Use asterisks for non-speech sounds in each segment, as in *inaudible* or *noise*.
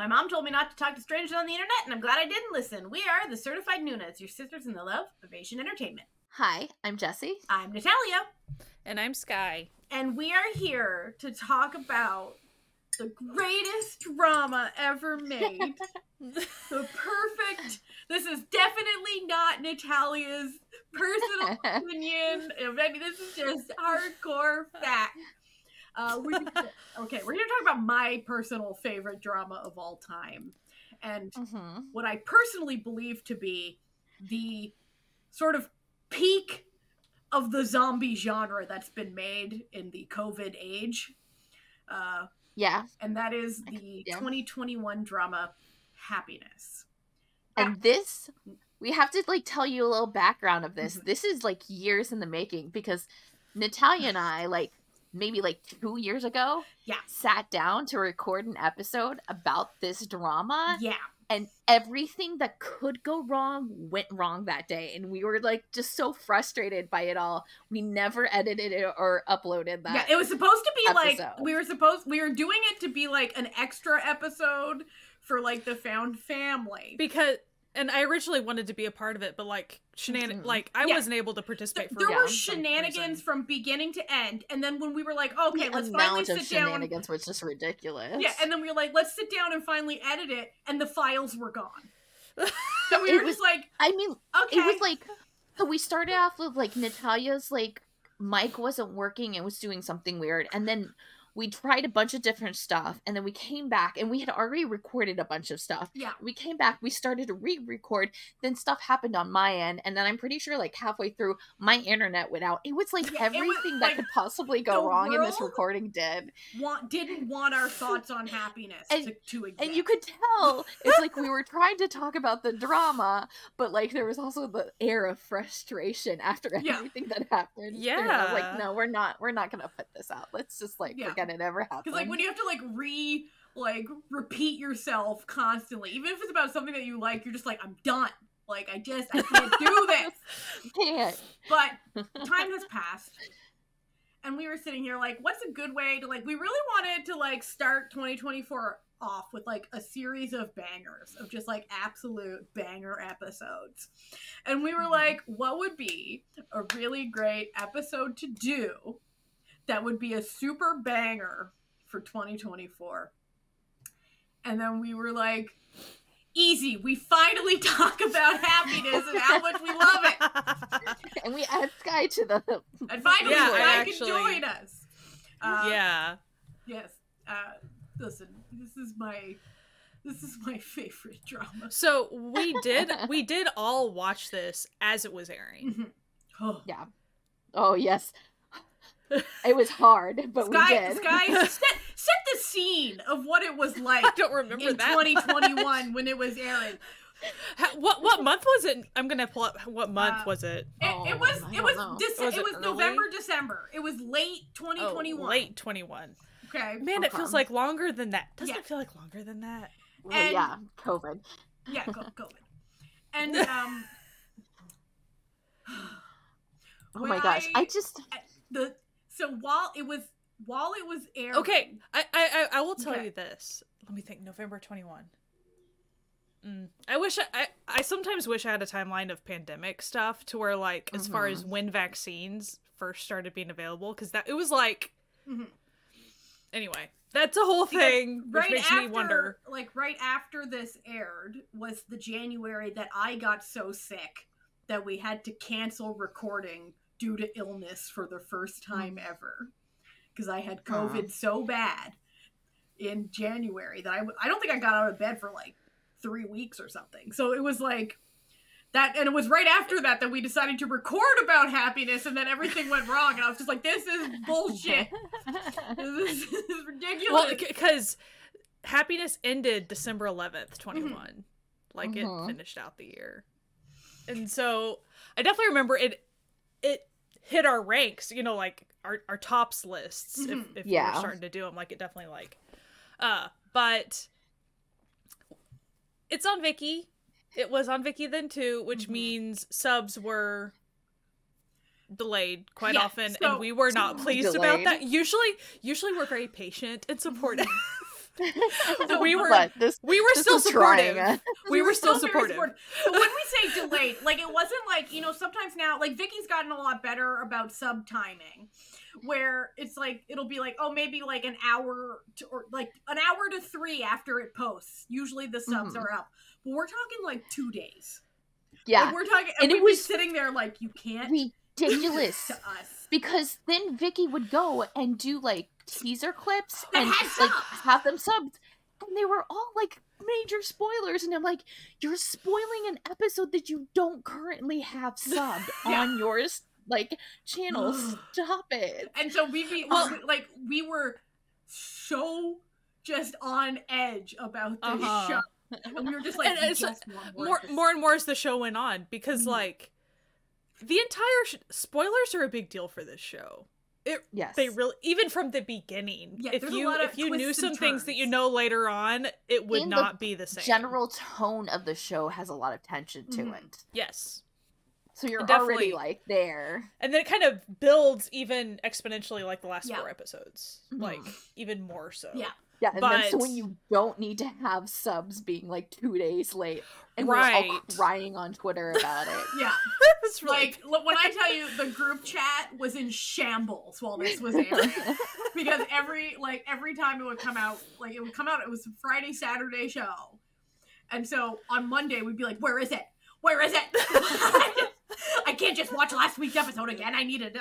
My mom told me not to talk to strangers on the internet, and I'm glad I didn't listen. We are the Certified Noonas, your sisters in the love of Asian entertainment. Hi, I'm Jesse. I'm Natalia, And I'm Sky. and we are here to talk about the greatest drama ever made. *laughs* the perfect. This is definitely not Natalia's personal *laughs* opinion. I mean, this is just hardcore fact. Uh, we, *laughs* okay, we're going to talk about my personal favorite drama of all time, and hmm what I personally believe to be the sort of peak of the zombie genre that's been made in the COVID age. Uh, Yeah, and that is the Yeah. 2021 drama Happiness. and this we have to like tell you a little background of this. Mhm. This is like years in the making because Natalia and I like maybe like two years ago Yeah. sat down to record an episode about this drama Yeah. and everything that could go wrong went wrong that day and we were like just so frustrated by it all we never edited it or uploaded that Yeah, it was supposed to be like we were supposed we were doing it to be like an extra episode for like the found family. Because and I originally wanted to be a part of it, but like shenan Mhm. like I Yeah. wasn't able to participate Th- for there Yeah. were some shenanigans reason. from beginning to end, and then when we were like, okay, the let's finally amount of sit down. shenanigans was just ridiculous Yeah, and then we were like, let's sit down and finally edit it, and the files were gone. *laughs* So we It were was- just like, i mean okay, it was like so we started off with like natalia's like mic wasn't working and was doing something weird and then we tried a bunch of different stuff and then we came back and we had already recorded a bunch of stuff yeah, we came back we started to re-record then stuff happened on my end and then i'm pretty sure like halfway through my internet went out it was like Yeah, it was, everything like, that could possibly go wrong in this recording did want didn't want our *laughs* thoughts on happiness And- to, to exist. and you could tell it's like we were trying to talk about the drama but like there was also the air of frustration after Yeah. everything that happened You know, Yeah. like no we're not we're not gonna put this out let's just like Yeah. Forget it ever happened Because like when you have to like re like repeat yourself constantly, even if it's about something that you like, you're just like, I'm done. Like I just I can't do *laughs* this. can't But *laughs* time has passed. And we were sitting here like, what's a good way to like we really wanted to like start 2024 off with like a series of bangers of just like absolute banger episodes. And we were Mhm. like, what would be a really great episode to do that would be a super banger for 2024? And then we were like, easy, we finally *laughs* talk about happiness and how much we love it. *laughs* and we add sky to the And finally, Yeah, Sky I can join us. Uh, yeah. Yes. Uh, listen, this is my this is my *laughs* favorite drama. So we did we did all watch this as it was airing. Mhm. Oh. yeah oh yes it was hard but we Sky, did Sky, *laughs* set, set the scene of what it was like I don't remember in that. 2021 when it was airing. Ha- what what month was it? I'm gonna pull up what month Uh, was it? It, Oh, it was it was know. Dece- Was it it was early? November December. It was late Oh, 2021. late 21. Okay. Man, it feels like longer than that. Doesn't Yeah. it feel like longer than that? Well, and- yeah covid Yeah, *laughs* COVID. And *laughs* um oh my gosh i just the so while it was while it was airing Okay, I I I, will tell Okay. you this. Let me think. November 21. Mm. I wish I, I I sometimes wish I had a timeline of pandemic stuff to where like as far as when vaccines first started being available because that it was like Mhm. anyway that's a whole Because thing which right makes after me wonder like right after this aired was the January that I got so sick that we had to cancel recording due to illness for the first time ever because I had. COVID so bad in January that I w- I don't think I got out of bed for like three weeks or something. So it was like that, and it was right after that that we decided to record about happiness, and then everything went wrong, and I was just like, "This is bullshit. *laughs* this is ridiculous." well because happiness ended december 11th 21 like it Mhm. finished out the year and so i definitely remember it it hit our ranks you know like our, our tops lists if, Mhm. if Yeah. were starting to do them like it definitely like uh but it's on Viki. It was on Viki then too, which Mhm. means subs were delayed quite Yeah, often so- and we were not *laughs* pleased about that. Usually usually we're very patient and supportive. *laughs* So we were But this, we were this still was trying. supportive. *laughs* We were still very supportive. But when we say delayed, like it wasn't like you know sometimes now like Viki's gotten a lot better about sub timing, where it's like it'll be like oh maybe like an hour to, or like an hour to three after it posts. Usually the subs Mhm. are up, but we're talking like two days. Yeah, Like, we're talking, And and, it was sitting there like you can't ridiculous. *laughs* to us. because then Viki would go and do like teaser clips *laughs* and like have them subbed, and they were all like major spoilers. And I'm like, you're spoiling an episode that you don't currently have *laughs* subbed Yeah. on yours like channel. Stop it. And so we be Well- like we were so just on edge about this Uh-huh. show. And we were just like, And we just want more, more of more and more as the show went on because Mhm. like the entire sh- spoilers are a big deal for this show. It Yes, they really even from the beginning. Yeah, if you if you knew some things that you know later on, it would In the not be the same. general tone of the show has a lot of tension to Mhm. it, yes. so you're Definitely. already like there. And then it kind of builds even exponentially like the last Yeah. four episodes. Mhm. Like even more so. Yeah. Yeah, and then so when you don't need to have subs being like two days late, and we're all crying on Twitter about it. *laughs* Yeah, *laughs* it's really like look, when I tell you the group chat was in shambles while this was airing *laughs* because every like every time it would come out, like it would come out, it was a Friday Saturday show, and so on Monday we'd be like, "Where is it? Where is it? I can't just watch last week's episode again. I need it."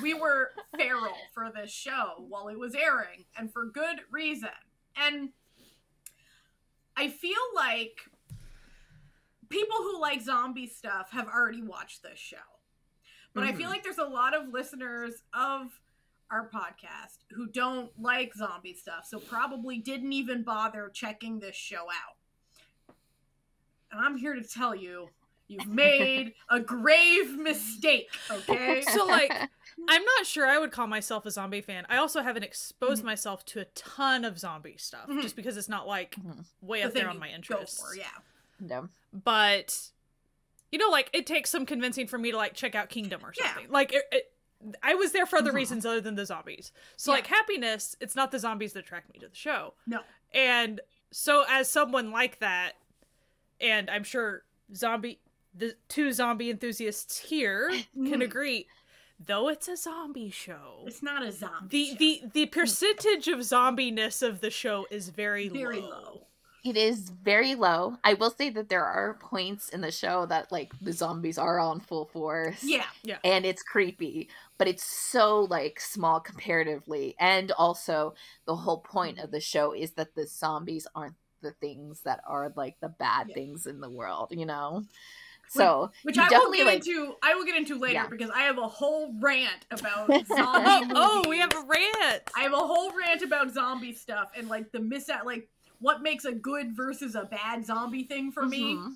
We were feral for this show while it was airing and for good reason. And i feel like people who like zombie stuff have already watched this show. But i feel Mhm. like there's a lot of listeners of our podcast who don't like zombie stuff so probably didn't even bother checking this show out. And i'm here to tell you you've *laughs* made a grave mistake okay? So, like, I'm not sure I would call myself a zombie fan. I also haven't exposed Mhm. myself to a ton of zombie stuff Mhm. just because it's not like Mhm. way The up there on my you go interests. for, yeah no. But you know, like it takes some convincing for me to like check out Kingdom or Yeah. something. Like it, it, I was there for other Mhm. reasons other than the zombies. So Yeah. like happiness, it's not the zombies that attract me to the show. No. And so as someone like that, and I'm sure zombie the two zombie enthusiasts here can Mhm. agree, though it's a zombie show. It's not a zombie. The show. the the percentage of zombiness of the show is very, Very low. low. It is very low. I will say that there are points in the show that like the zombies are on full force. yeah, Yeah. And it's creepy, but it's so like small comparatively. And also the whole point of the show is that the zombies aren't the things that are like the bad Yeah. things in the world, you know? So which you I will get like- into. I will get into later Yeah. because I have a whole rant about *laughs* Oh, zombie oh, we have a rant. I have a whole rant about zombie stuff and like the miss out, like what makes a good versus a bad zombie thing for me. Mhm.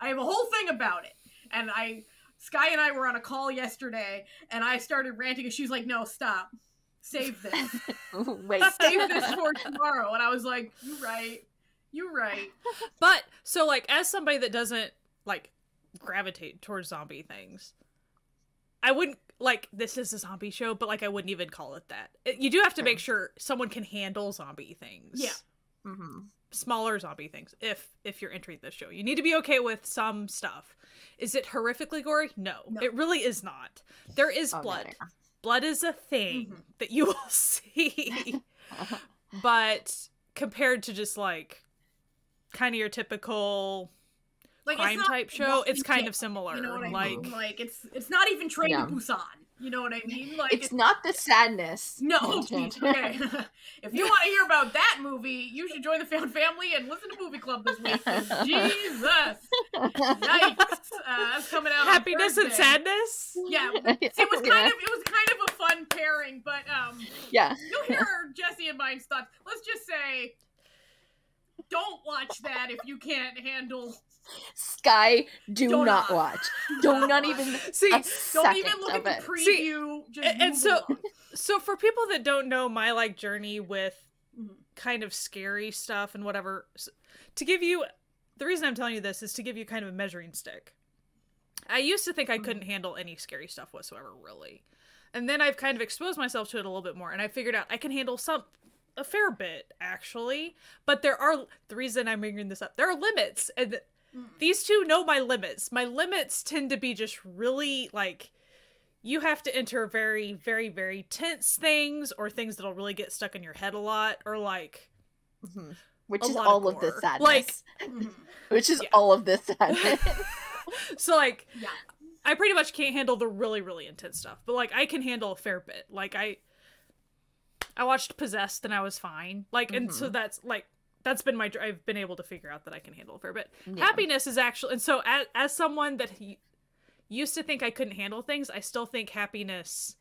I have a whole thing about it, and I. Sky and I were on a call yesterday, and I started ranting, and she's like, "No, stop, save this." *laughs* Wait. save this for tomorrow. And I was like, "You're right. You're right. But so like as somebody that doesn't like gravitate towards zombie things, I wouldn't like this is a zombie show, but like I wouldn't even call it that. You do have to make sure someone can handle zombie things. Yeah. Mhm. Smaller zombie things if if you're entering this show. You need to be okay with some stuff. Is it horrifically gory? No. No. It really is not. There is Oh, blood. no. Blood is a thing Mhm. that you *laughs* will see. *laughs* but compared to just like kind of your typical Like crime not type show, Walking it's kind of similar. You know what I like mean? Like it's it's not even Train Yeah. to Busan. You know what I mean? Like It's not the sadness. *laughs* No, content. *laughs* okay. *laughs* if you want to hear about that movie, you should join the Found Family and listen to Movie Club this week. Jesus, yikes! Uh, coming out. on happiness and sadness. Yeah, it was kind of it was kind of a fun pairing, but um, yeah. you'll hear Jesse and mine's thoughts. Let's just say, don't watch that if you can't handle. Sky, do Do not not. watch. Do not even *laughs* See, Don't even look of at it. the See, preview. just and- and so- along. so for people that don't know my like journey with Mhm. kind of scary stuff and whatever, s- to give you the reason I'm telling you this is to give you kind of a measuring stick. I used to think I couldn't handle any scary stuff whatsoever, really. And then I've kind of exposed myself to it a little bit more, and I figured out I can handle some a fair bit actually, but there are the reason I'm bringing this up. There are limits, and Mm. these two know my limits. My limits tend to be just really like you have to enter very, very, very tense things or things that'll really get stuck in your head a lot, or like Mhm. Which is all of of this sadness. Like- which is all of this sadness. so like Yeah. I pretty much can't handle the really, really intense stuff, but like I can handle a fair bit. Like I I watched Possessed and I was fine. Like and so Mhm. that's like that's been my I've been able to figure out that I can handle for a bit. Yeah. Happiness is actually and so as, as someone that he, used to think I couldn't handle things, I still think happiness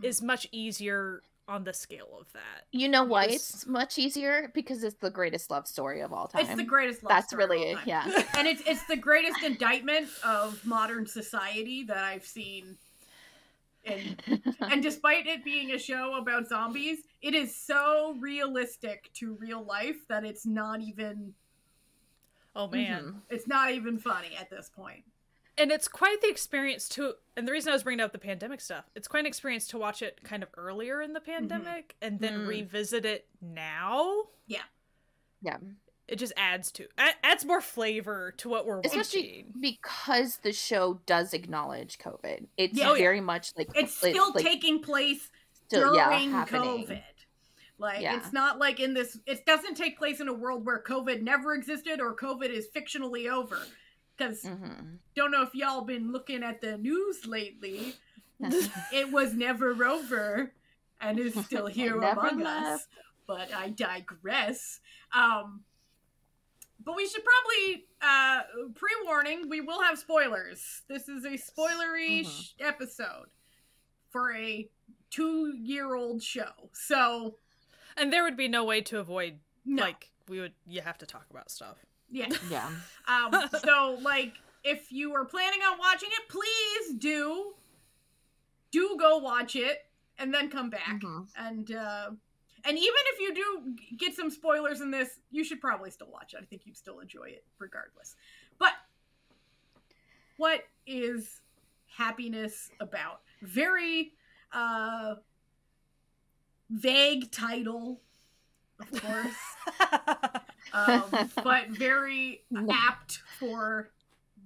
mm. is much easier on the scale of that. You know why it's much easier? Because it's the greatest love story of all time. It's the greatest love That's really all it. time. Yeah. *laughs* and it's it's the greatest indictment of modern society that I've seen. And *laughs* and despite it being a show about zombies, it is so realistic to real life that it's not even Oh man. Mhm. it's not even funny at this point. and it's quite the experience to and the reason i was bringing up the pandemic stuff it's quite an experience to watch it kind of earlier in the pandemic and then Mm. revisit it now Yeah. Yeah. It just adds to adds more flavor to what we're Especially watching because the show does acknowledge COVID. It's Yeah. Oh, yeah. very much like It's still like, taking place still- during happening. COVID. Like Yeah. it's not like in this it doesn't take place in a world where COVID never existed or COVID is fictionally over. Because Mhm. don't know if y'all been looking at the news lately. *laughs* *laughs* It was never over and is still here among us. But I digress. Um but we should probably uh pre-warning, we will have spoilers. This is a spoilery sh- episode for a 2-year-old show. So, and there would be no way to avoid no. like we would you have to talk about stuff yeah. *laughs* Yeah. Um, *laughs* so like if you are planning on watching it, please do do go watch it and then come back. Mhm. And uh and even if you do get some spoilers in this, you should probably still watch it. I think you'd still enjoy it regardless. But what is happiness about? Very uh vague title, of course *laughs* um, but very apt for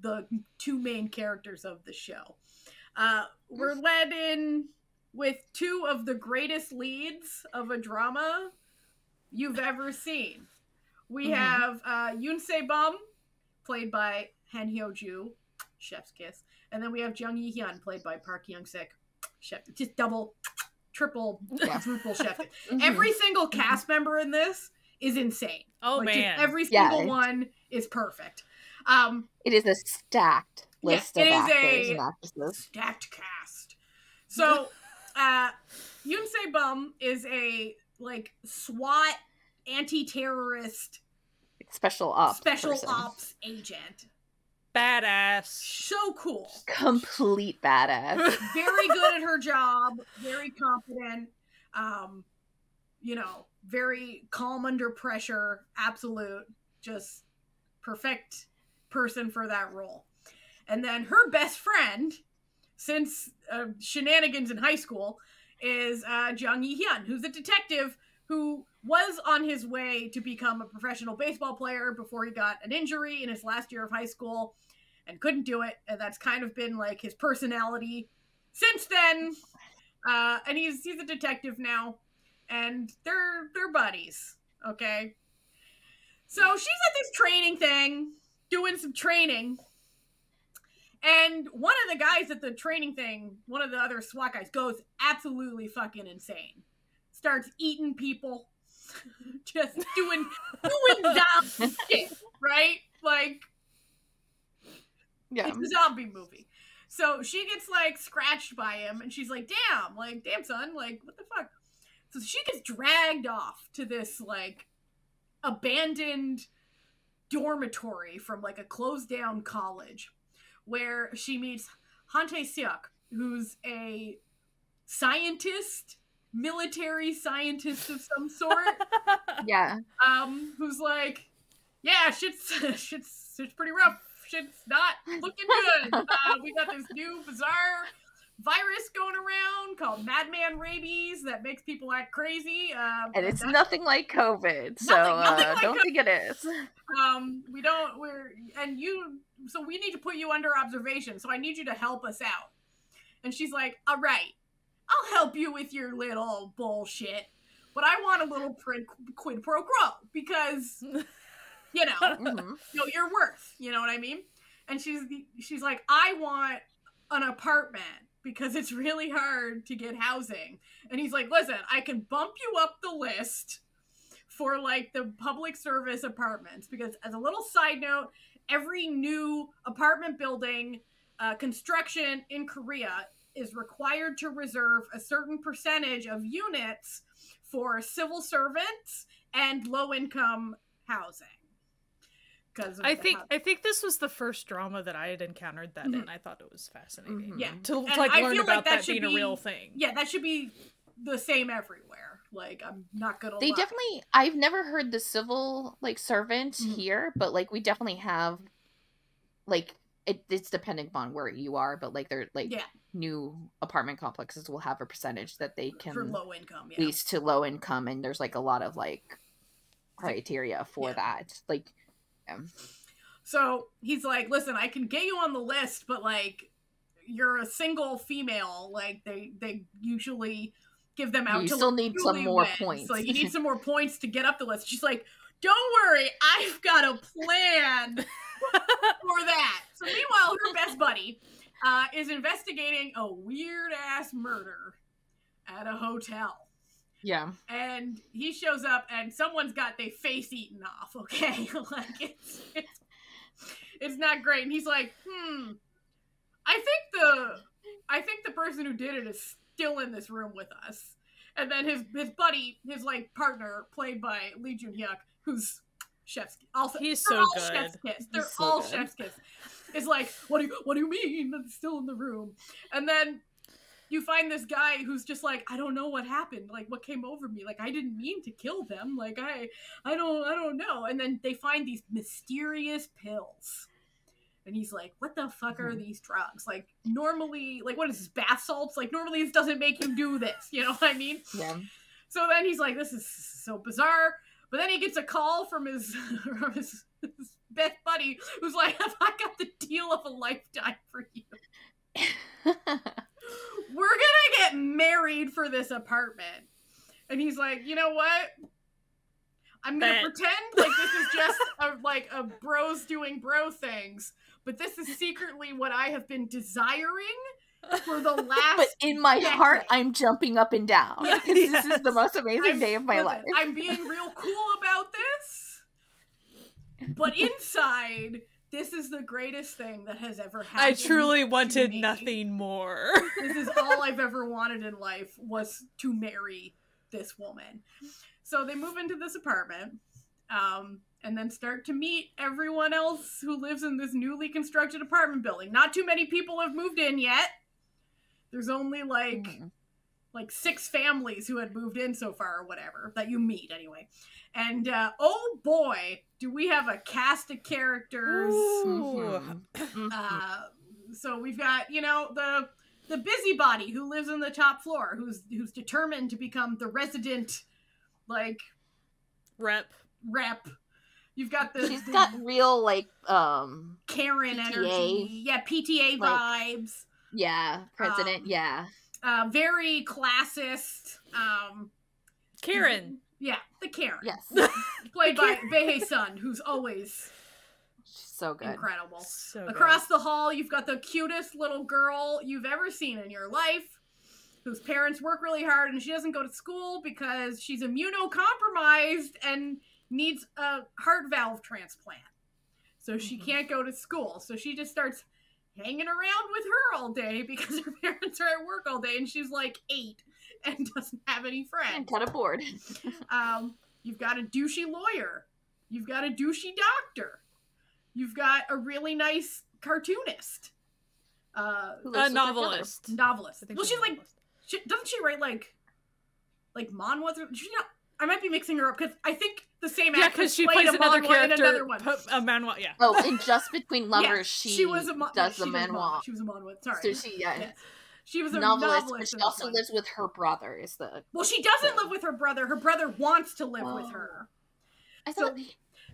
the two main characters of the show. Uh, we're led in with two of the greatest leads of a drama you've ever seen. We Mhm. have uh, Yoon Sae Bom, played by Han Hyo Ju, Chef's Kiss, and then we have Jung Yi Hyun, played by Park Hyung Sik, Chef, just double, triple, Yeah. *laughs* quadruple Chef. *laughs* Mhm. Every single cast member in this is insane. oh Like, man every single it's- one is perfect. Um, It is a stacked Yeah, list it of is actors a- and actresses. stacked cast. So, uh, Yoon Bum is a like SWAT anti-terrorist Special ops. special person. ops agent. badass So cool. Complete badass. Very *laughs* good at her job. Very confident. Um, you know, very calm under pressure. Absolute. Just perfect person for that role. And then her best friend, since uh, shenanigans in high school, is uh, Jung Yi Hyun, who's a detective who was on his way to become a professional baseball player before he got an injury in his last year of high school and couldn't do it. And that's kind of been like his personality since then. Uh, and he's he's a detective now, and they're they're buddies. Okay. So she's at this training thing, doing some training. And one of the guys at the training thing, one of the other SWAT guys, goes absolutely fucking insane. Starts eating people, *laughs* just doing doing *laughs* zombie shit, right? Like Yeah. it's a zombie movie. So she gets like scratched by him, and she's like, "Damn, like, damn, son, like, what the fuck?" So she gets dragged off to this like abandoned dormitory from like a closed down college, where she meets Han Tae Seok, who's a scientist, military scientist of some sort *laughs* Yeah. um, who's like, yeah, shit's *laughs* shit's shit's pretty rough. Shit's not looking good. *laughs* Uh, we got this new bizarre virus going around called Madman Rabies that makes people act crazy. Uh, And it's nothing like COVID, so Nothing- nothing uh, like don't COVID. think it is. um we don't we're and you so we need to put you under observation so i need you to help us out and she's like all right i'll help you with your little bullshit but i want a little prin- quid pro quo because *laughs* you know Mhm. you know you're worth you know what i mean and she's she's like i want an apartment because it's really hard to get housing. And he's like listen i can bump you up the list for like the public service apartments because as a little side note every new apartment building uh, construction in korea is required to reserve a certain percentage of units for civil servants and low income housing because I think I think this was the first drama that I had encountered that, Mhm. and I thought it was fascinating. Mhm. Yeah. to And like I learn feel about like that that, should being a real thing. yeah that should be the same everywhere like i'm not gonna They lie. definitely. I've never heard the civil like servant Mhm. here, but like we definitely have, like it, it's depending upon where you are, but like they're like yeah new apartment complexes will have a percentage that they can for can low income yeah lease to low income, and there's like a lot of like criteria for Yeah. that. Like, um, So he's like, listen, I can get you on the list, but like you're a single female. Like they they usually give them out You to still need some more points. Like you need some *laughs* more points to get up the list. She's like, don't worry, I've got a plan *laughs* for that. So meanwhile, her best buddy uh, is investigating a weird ass murder at a hotel. Yeah, and he shows up and someone's got their face eaten off okay? *laughs* Like it's, it's it's not great. And he's like hmm i think the i think the person who did it is still in this room with us. And then his his buddy his like partner played by lee jun hyuk who's chef's also He's they're so all good. chef's kiss. They're so all good. chef's kiss. Is like what do you what do you mean? It's still in the room. And then you find this guy who's just like i don't know what happened like what came over me like i didn't mean to kill them like i i don't i don't know and then they find these mysterious pills and he's like what the fuck are Mhm. these drugs like normally like what is this bath salts like normally this doesn't make you do this you know what i mean yeah. so then he's like, "This is so bizarre." But then he gets a call from his *laughs* from his, his best buddy, who's like, "Have I got the deal of a lifetime for you? *laughs* We're gonna get married for this apartment." And he's like, "You know what? I'm gonna Bet. pretend like this is just a, like a bros doing bro things, but this is secretly what I have been desiring for the *laughs* last but in my heart. I'm jumping up and down Yes, *laughs* this is the most amazing I'm- day of my life. I'm being real cool about this, but *laughs* inside, this is the greatest thing that has ever happened. I truly wanted me. nothing more. This is *laughs* all I've ever wanted in life was to marry this woman. So they move into this apartment, um, and then start to meet everyone else who lives in this newly constructed apartment building. Not too many people have moved in yet. There's only like Mhm. like six families who had moved in so far or whatever that you meet anyway and uh, oh boy do we have a cast of characters Ooh. Mhm. *clears throat* uh, so we've got you know the the busybody who lives on the top floor who's who's determined to become the resident like Rep. rep you've got the, She's the got real like um karen PTA. energy yeah pta Like- vibes yeah president Um, yeah uh, very classist um Karen. Yeah the karen yes *laughs* played by Behe Sun, who's always so good incredible. So good. Across the hall, you've got the cutest little girl you've ever seen in your life, whose parents work really hard and she doesn't go to school because she's immunocompromised and needs a heart valve transplant. So she Mhm. can't go to school. So she just starts hanging around with her all day *laughs* because her parents are at work all day and she's like eight *laughs* and doesn't have any friends. and kind of bored Um, you've got a douchey lawyer. You've got a douchey doctor. You've got a really nice cartoonist. Uh, A lives her novelist. novelist. I think Well, she's a like, she, doesn't she write like, like manhwas? Or, she not, I might be mixing her up because I think the same Yeah, because she plays a another manhwa in character. another one. a manhwa, yeah. oh and just between *laughs* lovers Yeah, she, was a ma- does she the manhwa. manhwa She was a manhwa. Sorry. so she yeah Yeah. She was a novelist, novelist. but she also one. lives with her brother. Is the Well, she doesn't live with her brother. Her brother wants to live with Oh. her. I So- thought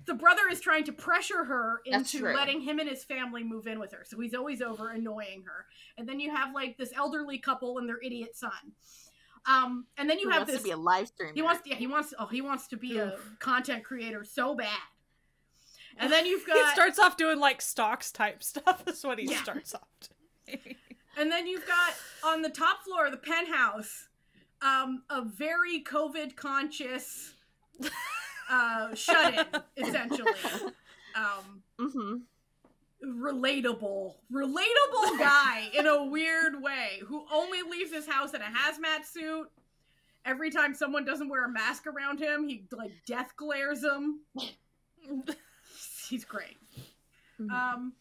The brother is trying to pressure her into letting him and his family move in with her. So he's always over annoying her. And then you have like this elderly couple and their idiot son. Um, and then you he have wants this to be a live streamer. He wants, yeah, he wants, oh, he wants to be a content creator so bad. And *laughs* then you've got he starts off doing like stocks type stuff. *laughs* That's what he Yeah. starts off doing. And then you've got on the top floor of the penthouse, um, a very COVID conscious, uh, shut in essentially, um, hmm relatable, relatable guy in a weird way who only leaves his house in a hazmat suit. Every time someone doesn't wear a mask around him, he like death glares them. *laughs* He's great. Mhm. Um,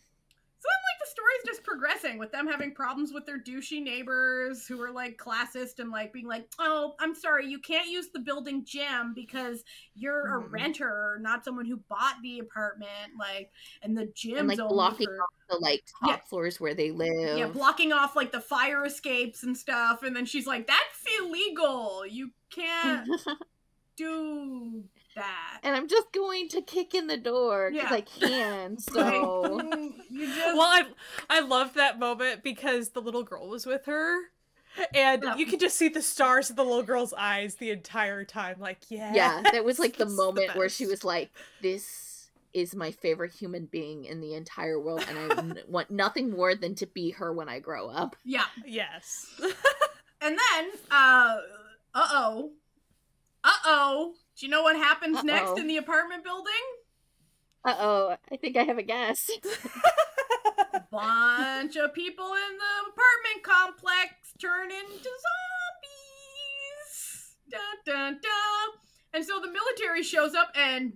so then, like, the story's just progressing with them having problems with their douchey neighbors who are like classist and like being like, "Oh, I'm sorry, you can't use the building gym because you're a Mhm. renter, not someone who bought the apartment." Like, and the gym's and like blocking for- off the like top Yeah. floors where they live. yeah, blocking off like the fire escapes and stuff. And then she's like, "That's illegal. You can't *laughs* do that." and I'm just going to kick in the door because Yeah. I *laughs* can. Like, So *laughs* you just well, I I loved that moment because the little girl was with her, and Yeah. you could just see the stars in the little girl's eyes the entire time. Like, yeah, yeah, that was like *laughs* the It's moment where she was like, "This is my favorite human being in the entire world, and I n- want nothing more than to be her when I grow up." yeah. Yes. And then, uh, uh oh, uh oh. Do you know what happens Uh-oh. next in the apartment building? Uh oh, I think I have a guess. *laughs* Bunch of people in the apartment complex turn into zombies. Dun dun dun. And so the military shows up and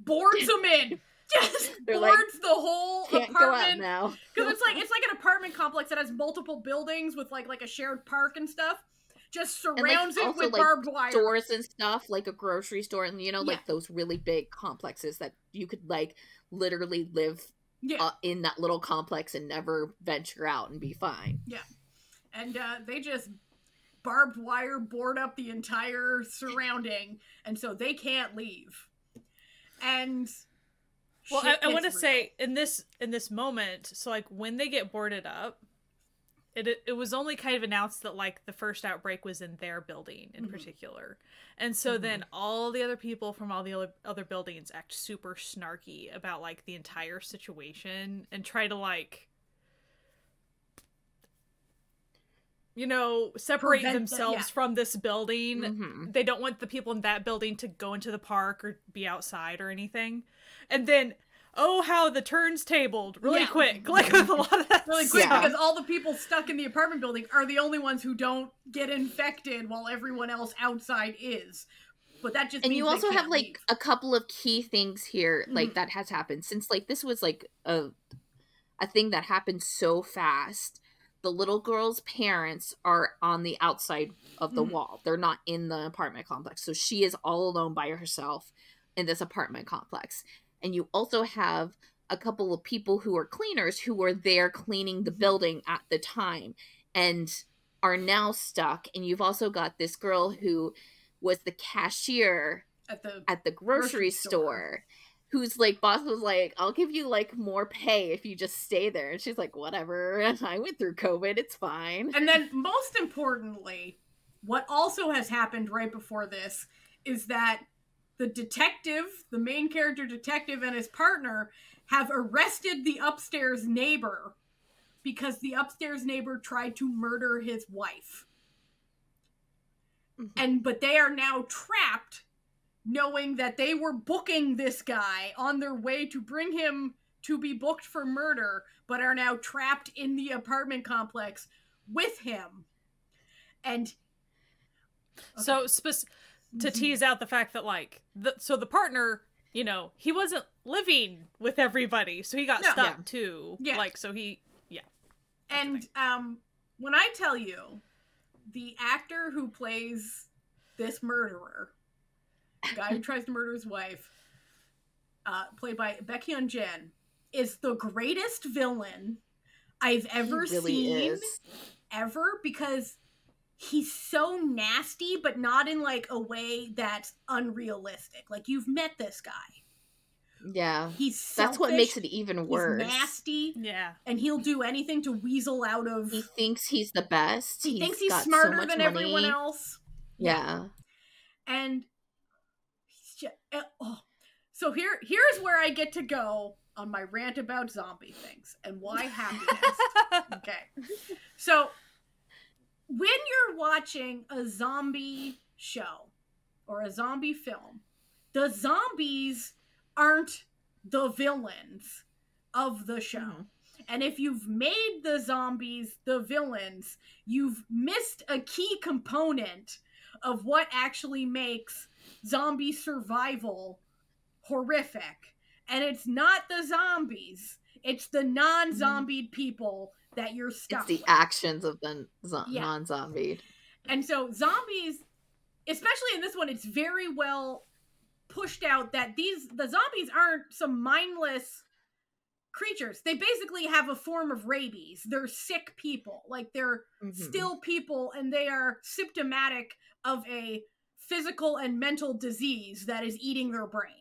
boards them in. *laughs* Just They're boards like, the whole apartment now. because it's like *laughs* it's like an apartment complex that has multiple buildings with like like a shared park and stuff. Just like, surrounds it also, with like, barbed wire. Stores and stuff, like a grocery store, and you know, Yeah. like those really big complexes that you could like literally live Yeah, uh, in that little complex and never venture out and be fine. Yeah, and uh, they just barbed wire board up the entire surrounding, and so they can't leave. And Well, I, I want to say in this in this moment, so like when they get boarded up, it it- was only kind of announced that like the first outbreak was in their building in Mhm. particular, and so then all the other people from all the other other buildings act super snarky about like the entire situation and try to like. You know, separate Prevent the- themselves yeah. from this building Mhm. they don't want the people in that building to go into the park or be outside or anything. And then, oh, how the turns tabled really Yeah. quick, *laughs* like with a lot of that really quick Yeah. because all the people stuck in the apartment building are the only ones who don't get infected while everyone else outside is. But that just and means you also have can't like a couple of key things here like Mhm. that has happened since like this was like a a thing that happened so fast the little girl's parents are on the outside of the Mhm. wall they're not in the apartment complex so she is all alone by herself in this apartment complex and you also have a couple of people who are cleaners who were there cleaning the Mhm. building at the time and are now stuck and you've also got this girl who was the cashier at the at the grocery, Grocery store. store. whose like boss was like i'll give you like more pay if you just stay there and she's like whatever *laughs* i went through covid it's fine And then, most importantly, what also has happened right before this is that the detective, the main character detective, and his partner have arrested the upstairs neighbor because the upstairs neighbor tried to murder his wife. Mhm. And but they are now trapped knowing that they were booking this guy on their way to bring him to be booked for murder, but are now trapped in the apartment complex with him. And So, spec- to Mhm. tease out the fact that like, the, so the partner, you know, he wasn't living with everybody, so he got No. stuck Yeah. too. Yeah. Like, so he, yeah. and um when I tell you the actor who plays this murderer, the guy who *laughs* tries to murder his wife, uh, played by Baek Hyun-jin is the greatest villain I've ever really seen is. ever because he's so nasty, but not in like a way that's unrealistic. Like you've met this guy. Yeah. He's That's what makes it selfish, even he's worse. nasty, Yeah. and he'll do anything to weasel out of. He thinks he's the best. he thinks he's got so smarter much than everyone else. Yeah. and he's just eh, oh. so here here's where i get to go on my rant about zombie things and why happiness *laughs* okay so when you're watching a zombie show or a zombie film the zombies aren't the villains of the show Mhm. and if you've made the zombies the villains you've missed a key component of what actually makes zombie survival horrific. And it's not the zombies, it's the non zombied people that you're stuck It's the with. actions of the zo- Yeah. non-zombie. And so zombies, especially in this one, it's very well pushed out that these the zombies aren't some mindless creatures. They basically have a form of rabies. They're sick people. Like they're Mhm. still people and they are symptomatic of a physical and mental disease that is eating their brains.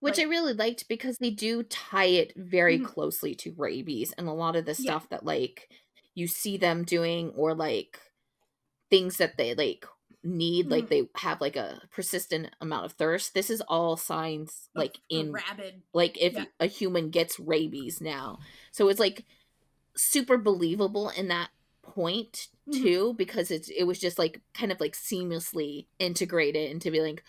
Which like- I really liked because they do tie it very Mhm. closely to rabies and a lot of the Yeah. stuff that like you see them doing or like things that they like need like Mhm. they have like a persistent amount of thirst this is all signs like in rabid. like if Yeah. a human gets rabies now so it's like super believable in that point Mhm. too because it's it was just like kind of like seamlessly integrated into be like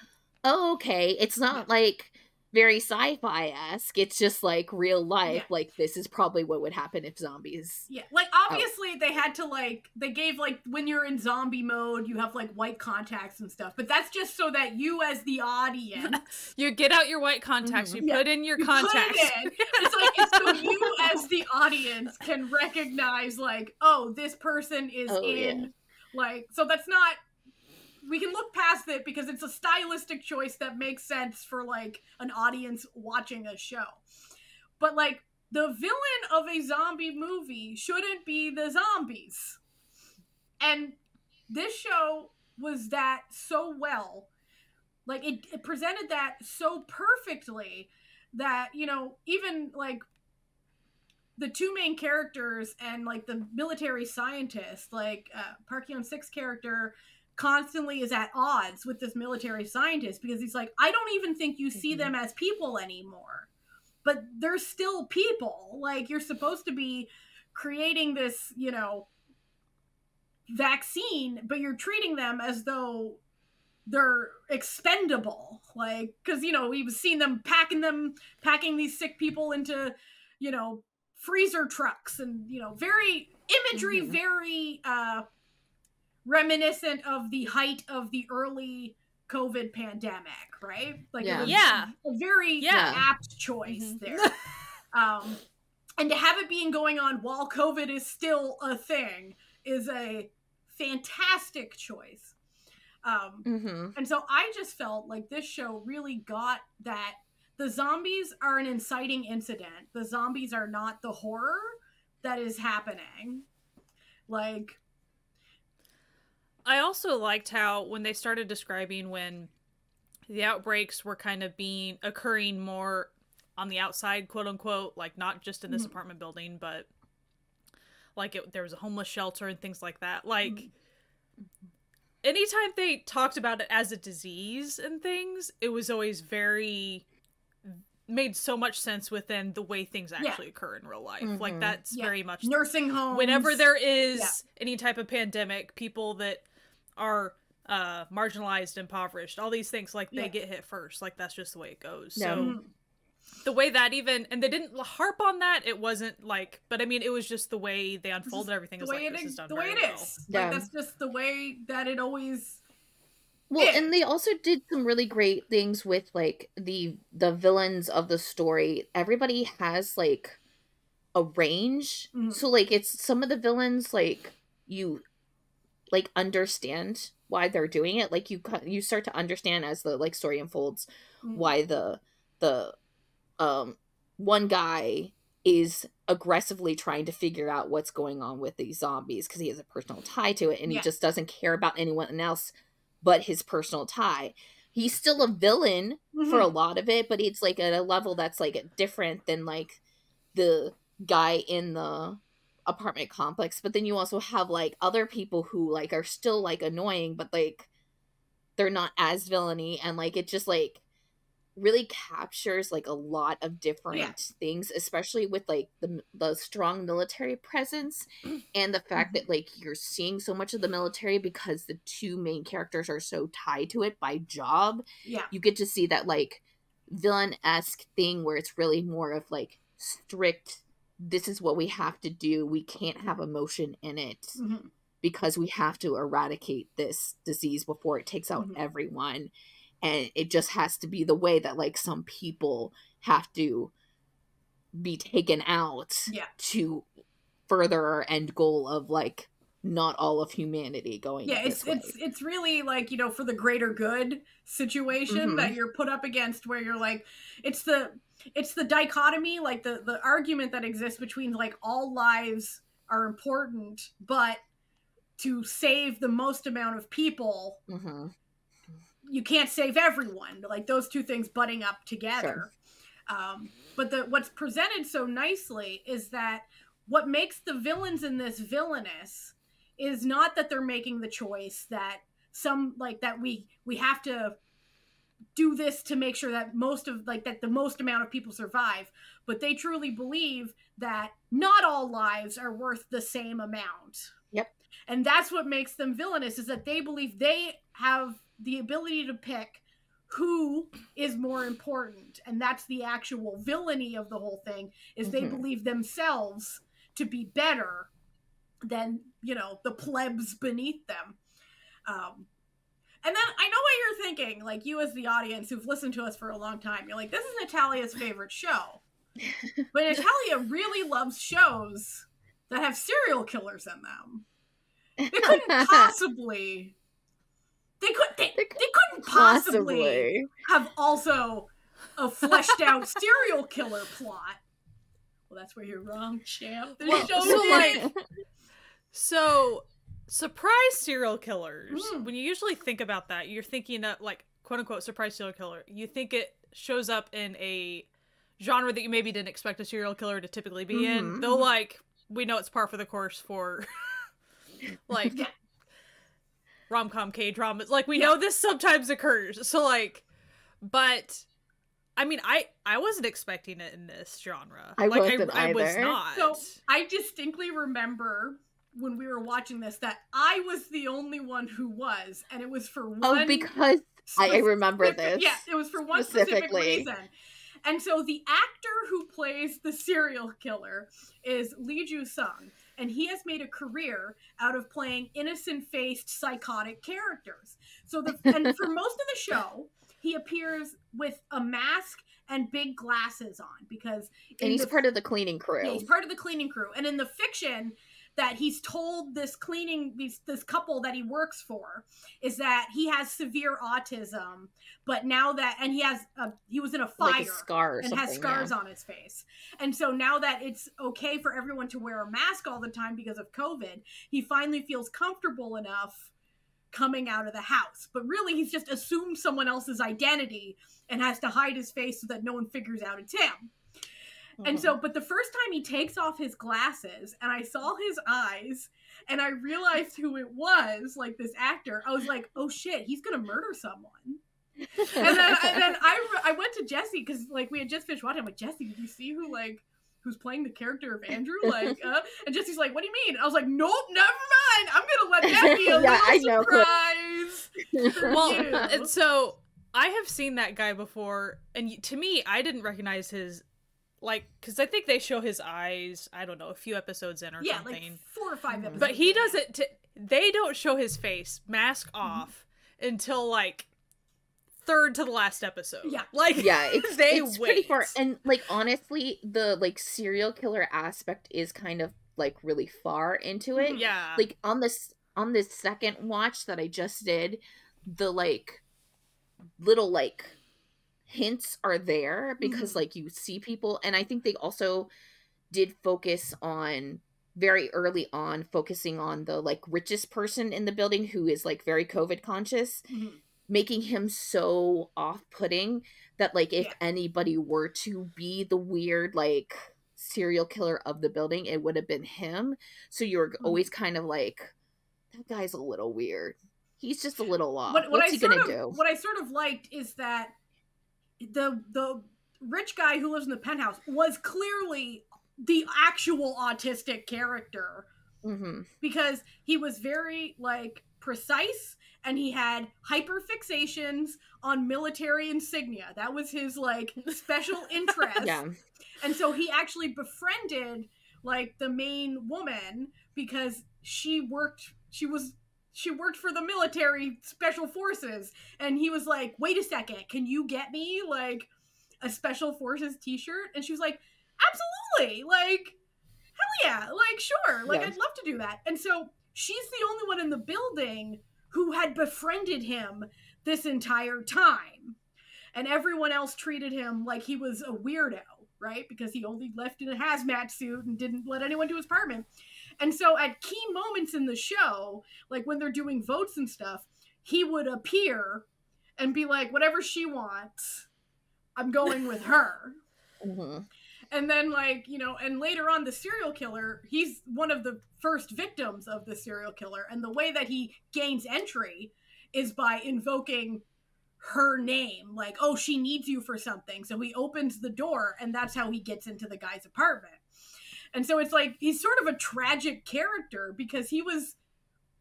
oh okay it's not like very sci-fi-esque it's just like real life Yeah. like this is probably what would happen if zombies Yeah, like obviously they had to like they gave like when you're in zombie mode, you have like white contacts and stuff. But that's just so that you as the audience *laughs* You get out your white contacts, Mhm. you Yeah. put in your you put it contacts. in. It's like it's so you as the audience can recognize like, oh, this person is Oh, in yeah. like so that's not we can look past it because it's a stylistic choice that makes sense for like an audience watching a show. But like the villain of a zombie movie shouldn't be the zombies. And this show was that so well. Like it, it presented that so perfectly that, you know, even like the two main characters and like the military scientist, like uh, Park Hyung Sik's character, constantly is at odds with this military scientist because he's like, I don't even think you see Mhm. them as people anymore, but they're still people. Like you're supposed to be creating this, you know, vaccine, but you're treating them as though they're expendable like because you know we've seen them packing them packing these sick people into you know freezer trucks and you know very imagery Mhm. very uh reminiscent of the height of the early covid pandemic right like Yeah. Yeah. a very Yeah. apt choice Mhm. there *laughs* um and to have it being going on while covid is still a thing is a fantastic choice um mm-hmm. and so I just felt like this show really got that the zombies are an inciting incident. The zombies are not the horror that is happening. Like, I also liked how when they started describing when the outbreaks were kind of being occurring more on the outside, quote unquote, like not just in this Mhm. apartment building, but like it, there was a homeless shelter and things like that. Like Mhm. anytime they talked about it as a disease and things, it was always very made so much sense within the way things actually occur in real life. Like Mhm. that's Yeah. very much nursing home. whenever there is Yeah. any type of pandemic, people that are uh marginalized, impoverished, all these things like they Yeah. get hit first. Like that's just the way it goes. Yeah. So Mhm. the way that even and they didn't harp on that, it wasn't like but I mean it was just the way they unfolded everything the way like it this is is, done the way very it well. is. Yeah. Like that's just the way that it always. Well, Yeah. and they also did some really great things with like the the villains of the story. Everybody has like a range. Mhm. So like it's some of the villains like you like understand why they're doing it. Like you you start to understand as the like story unfolds Mhm. why the the um one guy is aggressively trying to figure out what's going on with these zombies because he has a personal tie to it and Yeah. he just doesn't care about anyone else but his personal tie. He's still a villain for a lot of it, but it's like at a level that's like different than like the guy in the apartment complex. But then you also have like other people who like are still like annoying, but like they're not as villainy and like it just like really captures like a lot of different things especially with like the the strong military presence *clears throat* and the fact that mm-hmm. like you're seeing so much of the military because the two main characters are so tied to it by job yeah. you get to see that like villain-esque thing where it's really more of like strict this is what we have to do we can't have emotion in it Mhm. because we have to eradicate this disease before it takes out Mhm. everyone and it just has to be the way that like some people have to be taken out Yeah. to further our end goal of like not all of humanity going yeah it's way. it's it's really like you know for the greater good situation Mhm. that you're put up against where you're like it's the it's the dichotomy like the the argument that exists between like all lives are important but to save the most amount of people Mhm. you can't save everyone. Like those two things butting up together. Um, but the what's presented so nicely is that what makes the villains in this villainous is not that they're making the choice that some like that we we have to do this to make sure that most of like that the most amount of people survive but they truly believe that not all lives are worth the same amount Yep. and that's what makes them villainous is that they believe they have the ability to pick who is more important and that's the actual villainy of the whole thing is they Mhm. believe themselves to be better than you know the plebs beneath them um and then i know what you're thinking like you as the audience who've listened to us for a long time you're like this is natalia's favorite show. *laughs* But natalia really loves shows that have serial killers in them. They couldn't *laughs* possibly they could they, They they couldn't possibly, Possibly. have also a fleshed out *laughs* serial killer plot. Well that's where you're wrong champ. The Well, show so, like, So, surprise serial killers. Mm. When you usually think about that, you're thinking of like quote unquote surprise serial killer. You think it shows up in a genre that you maybe didn't expect a serial killer to typically be in. Mhm. Though, like, we know it's par for the course for *laughs* like rom com K dramas. Like, we Yeah. know this sometimes occurs. So, like, but. I mean, I I wasn't expecting it in this genre. I like, wasn't I, I was either. not. So I distinctly remember when we were watching this that I was the only one who was, and it was for oh, one. oh because I, I remember specific- this Yeah, it was for one specific reason. And so the actor who plays the serial killer is Lee Ju Sung, and he has made a career out of playing innocent-faced psychotic characters. So the and for *laughs* most of the show, he appears with a mask and big glasses on because and he's the part of the cleaning crew yeah, he's part of the cleaning crew. And in the fiction that he's told this cleaning these this couple that he works for is that he has severe autism, but now that and he has a he was in a fire like a scar and has scars yeah. on his face. And so now that it's okay for everyone to wear a mask all the time because of COVID, he finally feels comfortable enough coming out of the house. But really he's just assumed someone else's identity and has to hide his face so that no one figures out it's him. And Mhm. so, but the first time he takes off his glasses and I saw his eyes and I realized who it was, like this actor, I was like, oh shit, he's gonna murder someone. And then, and then I, I went to Jesse because like we had just finished watching. I'm like, Jesse, did you see who like who's playing the character of Andrew? Like, *laughs* uh, and Jesse's like, what do you mean? I was like, nope, never mind. I'm gonna let that be a *laughs* Yeah, I little know. surprise. *laughs* well you. and so i have seen that guy before and to me i didn't recognize his like because i think they show his eyes i don't know a few episodes in or yeah, something like four or five episodes. but he doesn't t- they don't show his face mask Mm-hmm. off until like third to the last episode Yeah. like yeah it's, *laughs* they it's pretty far and like honestly the like serial killer aspect is kind of like really far into it Mhm. yeah like on this on this second watch that i just did the like little like hints are there because Mhm. like you see people and i think they also did focus on very early on focusing on the like richest person in the building who is like very covid conscious Mhm. making him so off-putting that like if Yeah. anybody were to be the weird like serial killer of the building it would have been him so you're Mhm. always kind of like that guy's a little weird he's just a little off what, what what's I he gonna of, do What I sort of liked is that the the rich guy who lives in the penthouse was clearly the actual autistic character hmm because he was very like precise and he had hyperfixations on military insignia. That was his like special *laughs* interest. yeah And so he actually befriended like the main woman because she worked she was she worked for the military special forces and he was like, "Wait a second, can you get me like a special forces t-shirt?" And she was like, "Absolutely." Like hell yeah. Like sure. Like Yeah. I'd love to do that. And so she's the only one in the building who had befriended him this entire time. And everyone else treated him like he was a weirdo, right? Because he only left in a hazmat suit and didn't let anyone to his apartment. And so at key moments in the show, like when they're doing votes and stuff, he would appear and be like, whatever she wants, I'm going with *laughs* her. hmm And then, like, you know, and later on, the serial killer, he's one of the first victims of the serial killer. And the way that he gains entry is by invoking her name. Like, oh, she needs you for something. So he opens the door, and that's how he gets into the guy's apartment. And so it's like he's sort of a tragic character because he was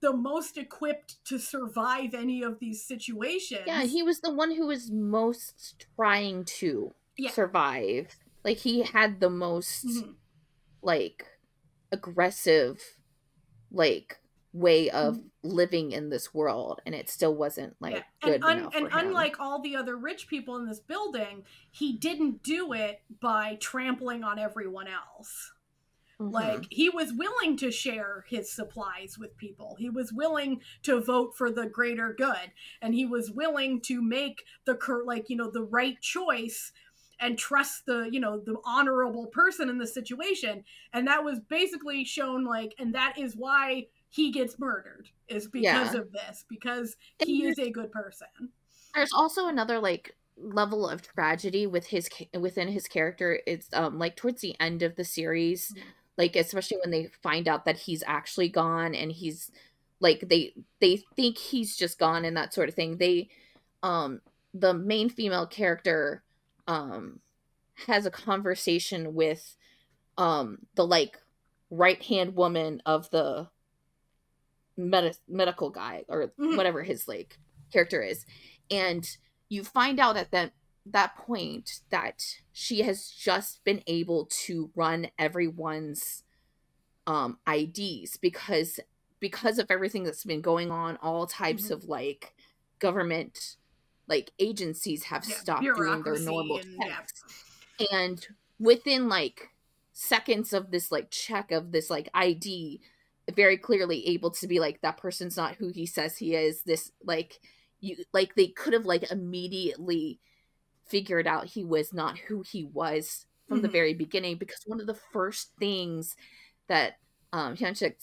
the most equipped to survive any of these situations. yeah he was the one who was most trying to Yeah. survive like he had the most Mhm. like aggressive like way of living in this world and it still wasn't like Yeah. good and, un- enough and for him. unlike all the other rich people in this building he didn't do it by trampling on everyone else Mhm. like he was willing to share his supplies with people he was willing to vote for the greater good and he was willing to make the cur- like you know the right choice and trust the you know the honorable person in the situation and that was basically shown like and that is why he gets murdered is because Yeah. of this because And he is a good person there's also another like level of tragedy with his within his character it's um like towards the end of the series Mhm. Like especially when they find out that he's actually gone and he's like they they think he's just gone and that sort of thing they um the main female character um has a conversation with um the like right hand woman of the med- medical guy or Mhm. whatever his like character is and you find out at that that point that she has just been able to run everyone's um IDs because because of everything that's been going on all types Mhm. of like government like agencies have Yeah, stopped doing their normal and- yeah. checks and within like seconds of this like check of this like id very clearly able to be like that person's not who he says he is this like you like they could have like immediately figured out he was not who he was from the Mhm. very beginning because one of the first things that um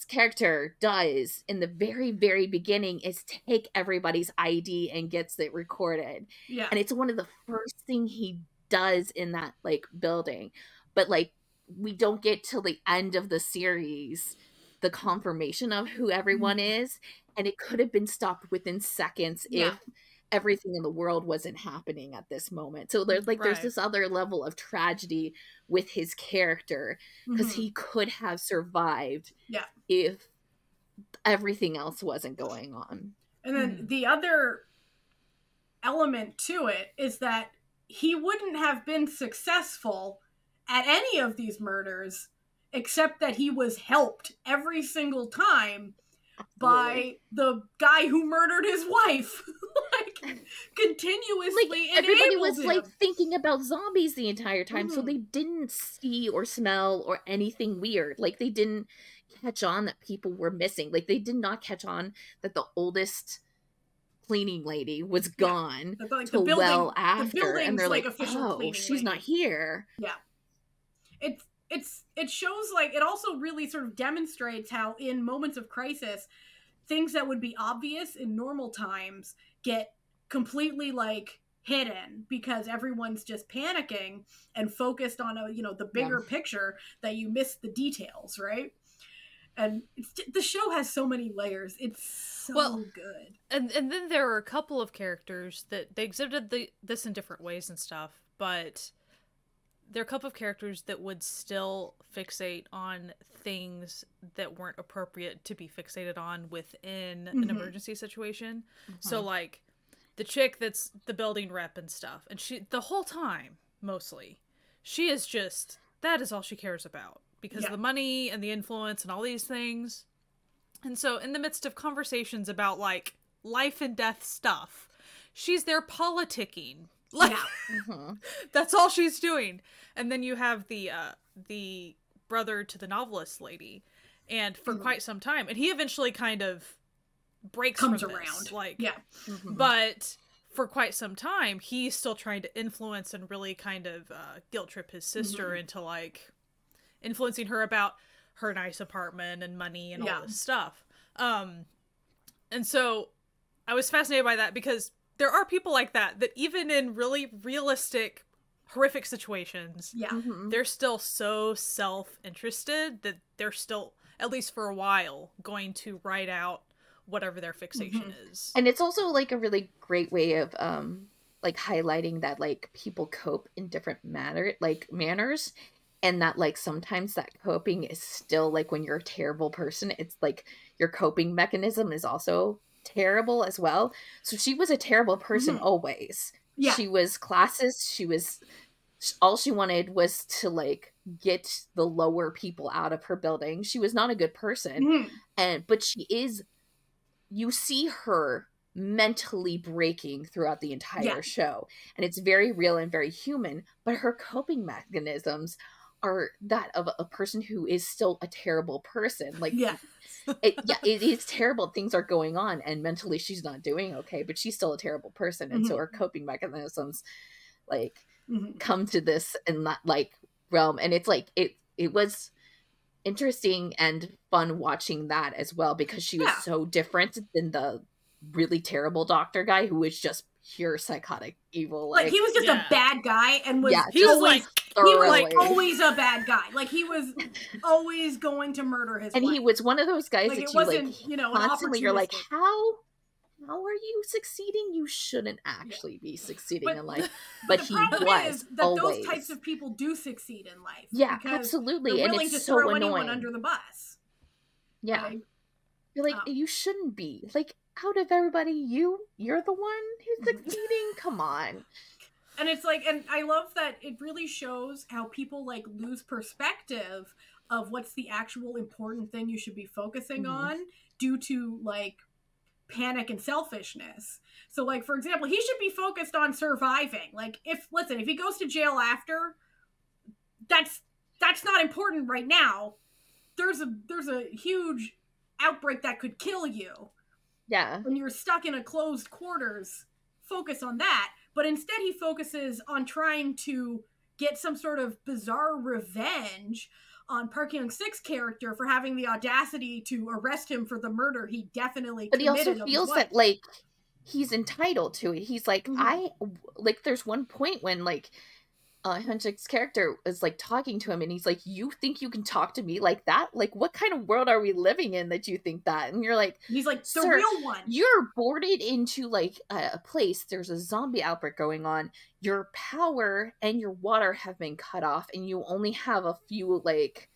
character does in the very very beginning is take everybody's ID and gets it recorded yeah and it's one of the first thing he does in that like building but like we don't get till the end of the series the confirmation of who everyone is and it could have been stopped within seconds Yeah. if everything in the world wasn't happening at this moment so there's like there's this other level of tragedy with his character because Mhm. he could have survived Yeah. if everything else wasn't going on And then Mhm. the other element to it is that he wouldn't have been successful at any of these murders except that he was helped every single time by the guy who murdered his wife. *laughs* *laughs* like continuously like everybody was like thinking about zombies the entire time so Mhm. they didn't see or smell or anything weird like they didn't catch on that people were missing like they did not catch on that the oldest cleaning lady was gone The- like, building- well the after and they're like, like, official oh she's lady." not here Yeah. it's it's it shows like it also really sort of demonstrates how in moments of crisis things that would be obvious in normal times get completely like hidden because everyone's just panicking and focused on a you know the bigger yeah. picture that you miss the details right? And the show has so many layers. It's so well, good. and and then there are a couple of characters that they exhibited the, this in different ways and stuff but there are a couple of characters that would still fixate on things that weren't appropriate to be fixated on within mm-hmm. an emergency situation so like the chick that's the building rep and stuff and she the whole time mostly she is just that is all she cares about because yeah. of the money and the influence and all these things and so in the midst of conversations about like life and death stuff she's there politicking like yeah. *laughs* mm-hmm. that's all she's doing and then you have the uh the brother to the novelist lady and for mm-hmm. quite some time and he eventually kind of breaks comes around this, like yeah mm-hmm. but for quite some time he's still trying to influence and really kind of uh, guilt trip his sister mm-hmm. into like influencing her about her nice apartment and money and yeah. all this stuff um and so i was fascinated by that because there are people like that that even in really realistic horrific situations yeah mm-hmm. they're still so self-interested that they're still at least for a while going to write out whatever their fixation mm-hmm. is. And it's also like a really great way of um like highlighting that like people cope in different manner like manners and that like sometimes that coping is still like when you're a terrible person it's like your coping mechanism is also terrible as well so she was a terrible person mm-hmm. always yeah she was classist she was all she wanted was to like get the lower people out of her building she was not a good person mm-hmm. and but she is you see her mentally breaking throughout the entire yeah. show and it's very real and very human but her coping mechanisms are that of a person who is still a terrible person like yeah it, yeah *laughs* it is terrible things are going on and mentally she's not doing okay but she's still a terrible person and mm-hmm. so her coping mechanisms like mm-hmm. come to this in that like realm and it's like it it was interesting and fun watching that as well because she was yeah. so different than the really terrible doctor guy who was just pure psychotic evil. Like, like he was just yeah. a bad guy and was yeah, he was like he was like always a bad guy. Like he was *laughs* always going to murder his. And wife. he was one of those guys like, that you like you know constantly you're like how how are you succeeding? You shouldn't actually be succeeding but, in life. But he was that always. those types of people do succeed in life. Yeah, absolutely, and it's so annoying. under the bus. Yeah, like, you're like um, you shouldn't be like out of everybody. You you're the one who's *laughs* succeeding. Come on. And it's like, and I love that it really shows how people like lose perspective of what's the actual important thing you should be focusing mm-hmm. on due to like panic and selfishness. So like for example, he should be focused on surviving. Like if listen, if he goes to jail after, that's that's not important right now. There's a there's a huge outbreak that could kill you. Yeah. When you're stuck in a closed quarters, focus on that. But instead he focuses on trying to get some sort of bizarre revenge on Park Hyung Sik's character for having the audacity to arrest him for the murder he definitely but he also feels that like he's entitled to it he's like mm-hmm. i like there's one point when like uh character is like talking to him and he's like you think you can talk to me like that? Like what kind of world are we living in that you think that? And you're like he's like the real one. you're boarded into like a, a place. There's a zombie outbreak going on. Your power and your water have been cut off and you only have a few like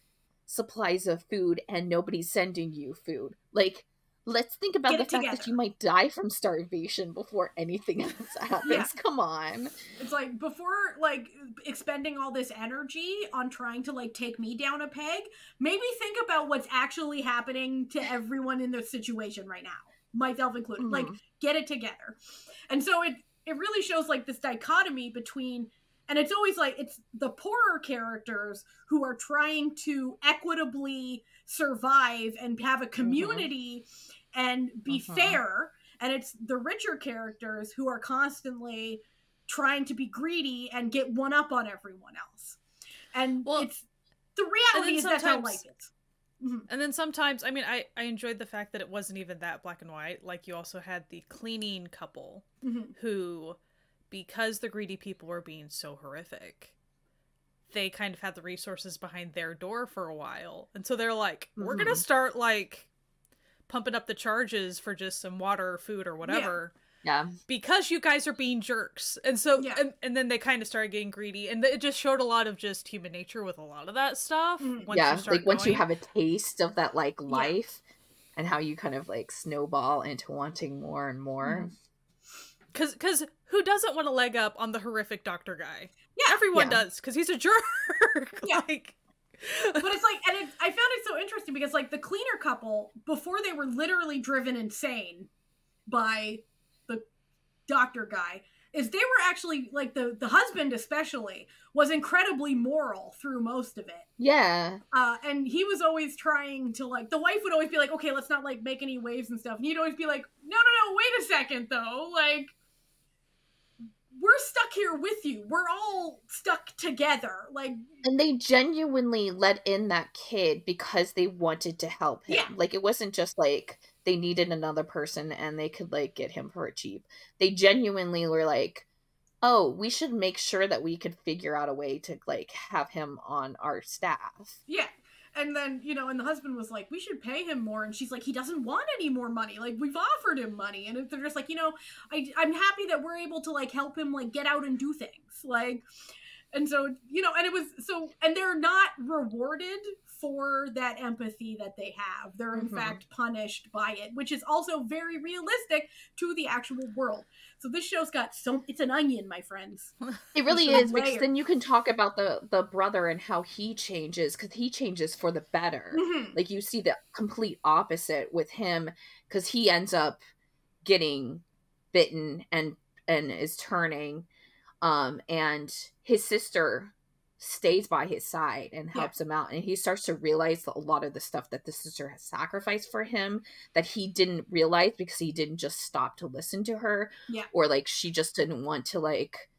supplies of food and nobody's sending you food. Like let's think about Get the fact together. that you might die from starvation before anything *laughs* else happens. Yeah. Come on. It's like before like expending all this energy on trying to like take me down a peg, maybe think about what's actually happening to everyone in this situation right now, myself included. Mm-hmm. Like get it together. And so it it really shows like this dichotomy between and it's always like it's the poorer characters who are trying to equitably survive and have a mm-hmm. community mm-hmm and be uh-huh. fair and it's the richer characters who are constantly trying to be greedy and get one up on everyone else and well, it's the reality is that's how sometimes- life is. Mhm. And then sometimes, I mean, I I enjoyed the fact that it wasn't even that black and white. Like you also had the cleaning couple Mhm. who, because the greedy people were being so horrific, they kind of had the resources behind their door for a while, and so they're like, we're gonna Mhm. start like pumping up the charges for just some water or food or whatever Yeah. because you guys are being jerks and so Yeah. and, and then they kind of started getting greedy and it just showed a lot of just human nature with a lot of that stuff Mhm. once yeah. you start Like once you have a taste of that like life and how you kind of like snowball into wanting more and more. Because because who doesn't want to leg up on the horrific doctor guy? Yeah. everyone Yeah. does because he's a jerk. *laughs* Yeah. like, but it's like and it, i found it so interesting because like the cleaner couple before they were literally driven insane by the doctor guy is they were actually like the the husband especially was incredibly moral through most of it Yeah. uh and he was always trying to like the wife would always be like okay let's not like make any waves and stuff and he'd always be like no no no wait a second though like we're stuck here with you we're all stuck together like And they genuinely let in that kid because they wanted to help him. Yeah. Like it wasn't just like they needed another person and they could like get him for cheap. They genuinely were like, "Oh, we should make sure that we could figure out a way to like have him on our staff." Yeah. And then, you know, and the husband was like, we should pay him more. And she's like, he doesn't want any more money. Like, we've offered him money. And they're just like, you know, I, I'm happy that we're able to, like, help him, like, get out and do things. Like, and so, you know, and it was so, and they're not rewarded for that empathy that they have. They're, in Mhm. fact, punished by it, which is also very realistic to the actual world. So this show's got so, it's an onion, my friends. It really some is because then you can talk about the the brother and how he changes cuz he changes for the better. Mhm. like you see the complete opposite with him because he ends up getting bitten and and is turning um and his sister stays by his side and Yeah. helps him out and he starts to realize a lot of the stuff that the sister has sacrificed for him that he didn't realize because he didn't just stop to listen to her Yeah. or like she just didn't want to like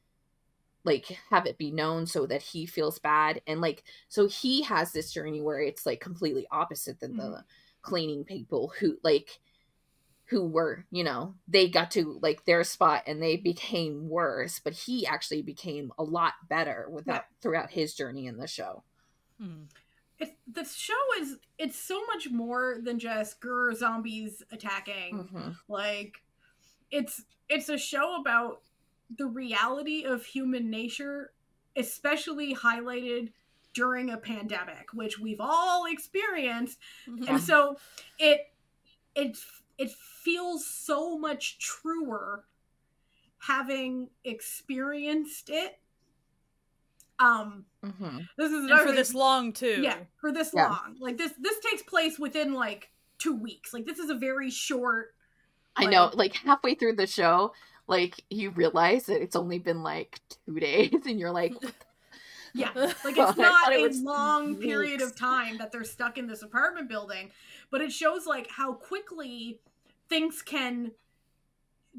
like have it be known so that he feels bad and like so he has this journey where it's like completely opposite than the Mhm. cleaning people who like who were you know they got to like their spot and they became worse but he actually became a lot better with Yeah. throughout his journey in the show hmm. It's, the show is it's so much more than just grr zombies attacking Mhm. like it's it's a show about the reality of human nature especially highlighted during a pandemic which we've all experienced and so it it it feels so much truer having experienced it um Mhm. this is for thing- this long too. yeah for this Yeah. long like this this takes place within like two weeks like this is a very short i know Like- like halfway through the show like you realize that it's only been like two *laughs* days and you're like *laughs* yeah *laughs* like it's not thought it a was long period of time that they're stuck in this apartment building but it shows like how quickly things can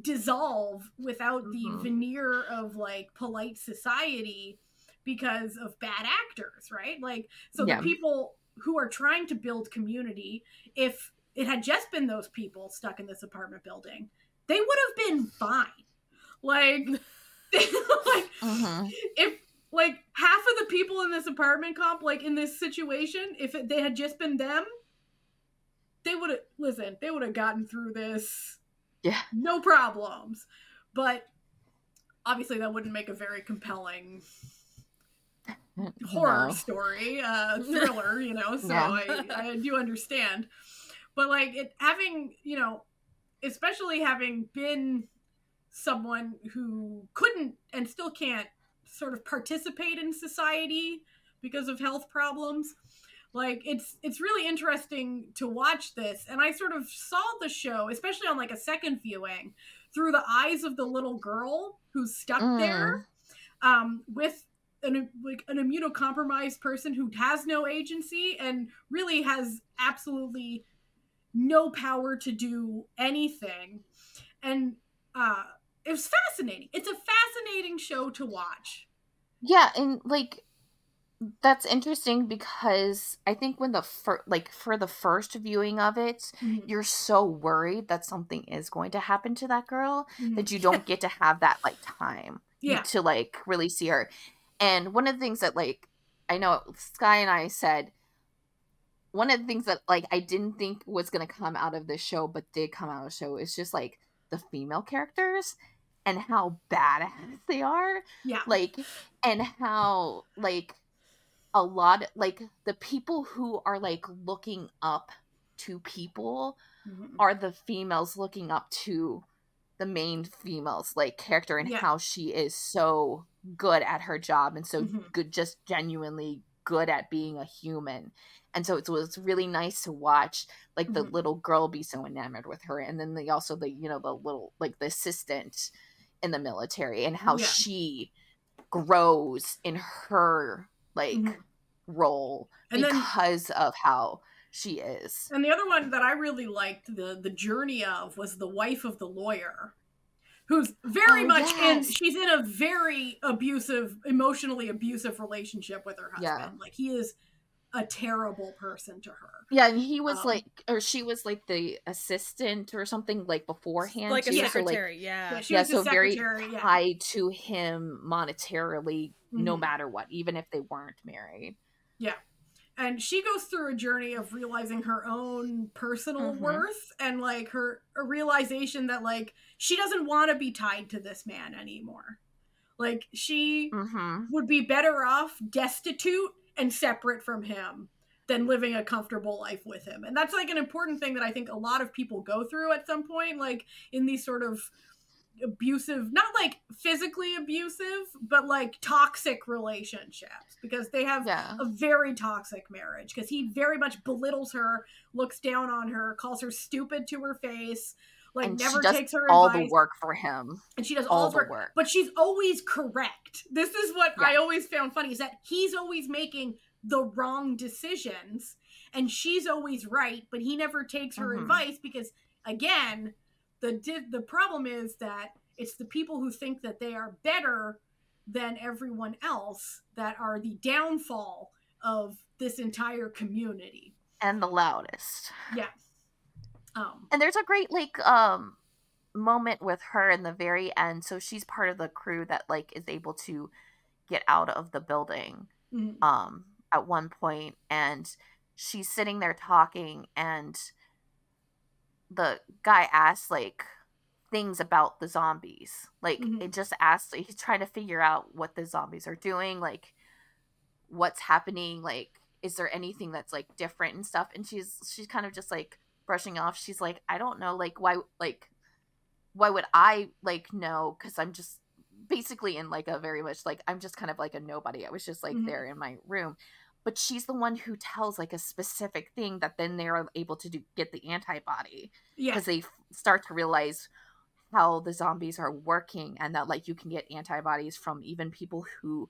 dissolve without the Mhm. veneer of like polite society because of bad actors right like so Yeah. the people who are trying to build community if it had just been those people stuck in this apartment building they would have been fine like *laughs* like Mhm. if like half of the people in this apartment comp like in this situation if it, they had just been them they would have listen they would have gotten through this Yeah. no problems but obviously that wouldn't make a very compelling horror No. story uh *laughs* thriller you know so. I, I do understand but like it having you know especially having been someone who couldn't and still can't sort of participate in society because of health problems like it's it's really interesting to watch this and i sort of saw the show especially on like a second viewing through the eyes of the little girl who's stuck Mm. there um with an like an immunocompromised person who has no agency and really has absolutely no power to do anything. And uh it was fascinating. It's a fascinating show to watch. Yeah, and like that's interesting because I think when the fir- like for the first viewing of it, Mhm. you're so worried that something is going to happen to that girl Mhm. that you don't get to have that like time Yeah. to like really see her. And one of the things that like I know Sky and I said one of the things that like I didn't think was going to come out of this show but did come out of the show is just like the female characters and how badass they are Yeah. like and how like a lot like the people who are like looking up to people Mhm. are the females looking up to the main females like character and Yeah. how she is so good at her job and so Mhm. good just genuinely good at being a human and so it was really nice to watch like the Mhm. little girl be so enamored with her and then the also the you know the little like the assistant in the military and how Yeah. she grows in her like Mhm. role And then because of how she is And the other one that I really liked the the journey of was the wife of the lawyer, who's very Oh, much in. She's in a very abusive, emotionally abusive relationship with her husband. Yeah. Like he is a terrible person to her. Yeah, and he was Um, like, or she was like the assistant or something like beforehand. like a too, so, secretary, yeah. Yeah, she yeah, was his so very secretary. Yeah. tied to him monetarily, no Mhm. matter what, even if they weren't married. Yeah, and she goes through a journey of realizing her own personal Mhm. worth and like her a realization that like she doesn't want to be tied to this man anymore. Like she Mm-hmm. would be better off destitute and separate from him than living a comfortable life with him. And that's like an important thing that I think a lot of people go through at some point, like in these sort of abusive, not like physically abusive, but like toxic relationships because they have Yeah. a very toxic marriage because he very much belittles her, looks down on her, calls her stupid to her face, like and never she does takes her all advice the work for him. and she does all all, the work, work. but she's always correct. This is what Yeah. I always found funny is that he's always making the wrong decisions and she's always right, but he never takes her Mhm. advice because again, the di- the problem is that it's the people who think that they are better than everyone else that are the downfall of this entire community. And the loudest. Um And there's a great like um moment with her in the very end. So she's part of the crew that like is able to get out of the building. mm, um at one point and she's sitting there talking and the guy asks like things about the zombies like Mhm. it just asks he's trying to figure out what the zombies are doing like what's happening like is there anything that's like different and stuff and she's she's kind of just like brushing off she's like i don't know like why like why would i like know? Because i'm just basically in like a very much like i'm just kind of like a nobody. I was just like Mhm. there in my room. But she's the one who tells like a specific thing that then they're able to do get the antibody. Yeah. because they f- start to realize how the zombies are working and that like you can get antibodies from even people who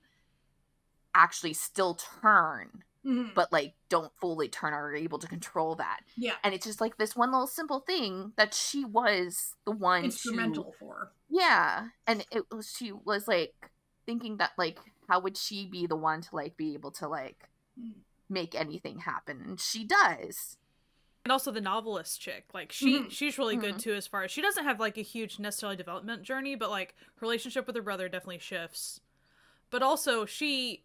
actually still turn mhm, but like don't fully turn or are able to control that yeah. and it's just like this one little simple thing that she was the one Instrumental to for. yeah and it was she was like thinking that like how would she be the one to like be able to like Mm. make anything happen and she does and also the novelist chick like she Mhm. she's really good Mhm. too as far as she doesn't have like a huge necessarily development journey but like her relationship with her brother definitely shifts but also she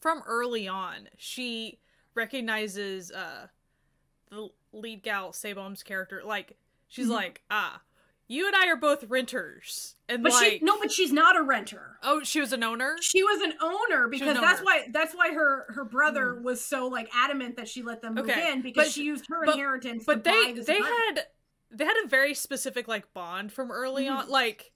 from early on she recognizes uh the lead gal Sae Bom's character like she's Mhm. like ah you and I are both renters and But like she no, but she's not a renter. oh she was an owner She was an owner because an that's owner. why that's why her her brother was so like adamant that she let them move Okay, in because but- she used her but- inheritance. but to buy they they apartment. had they had a very specific like bond from early on Mhm. like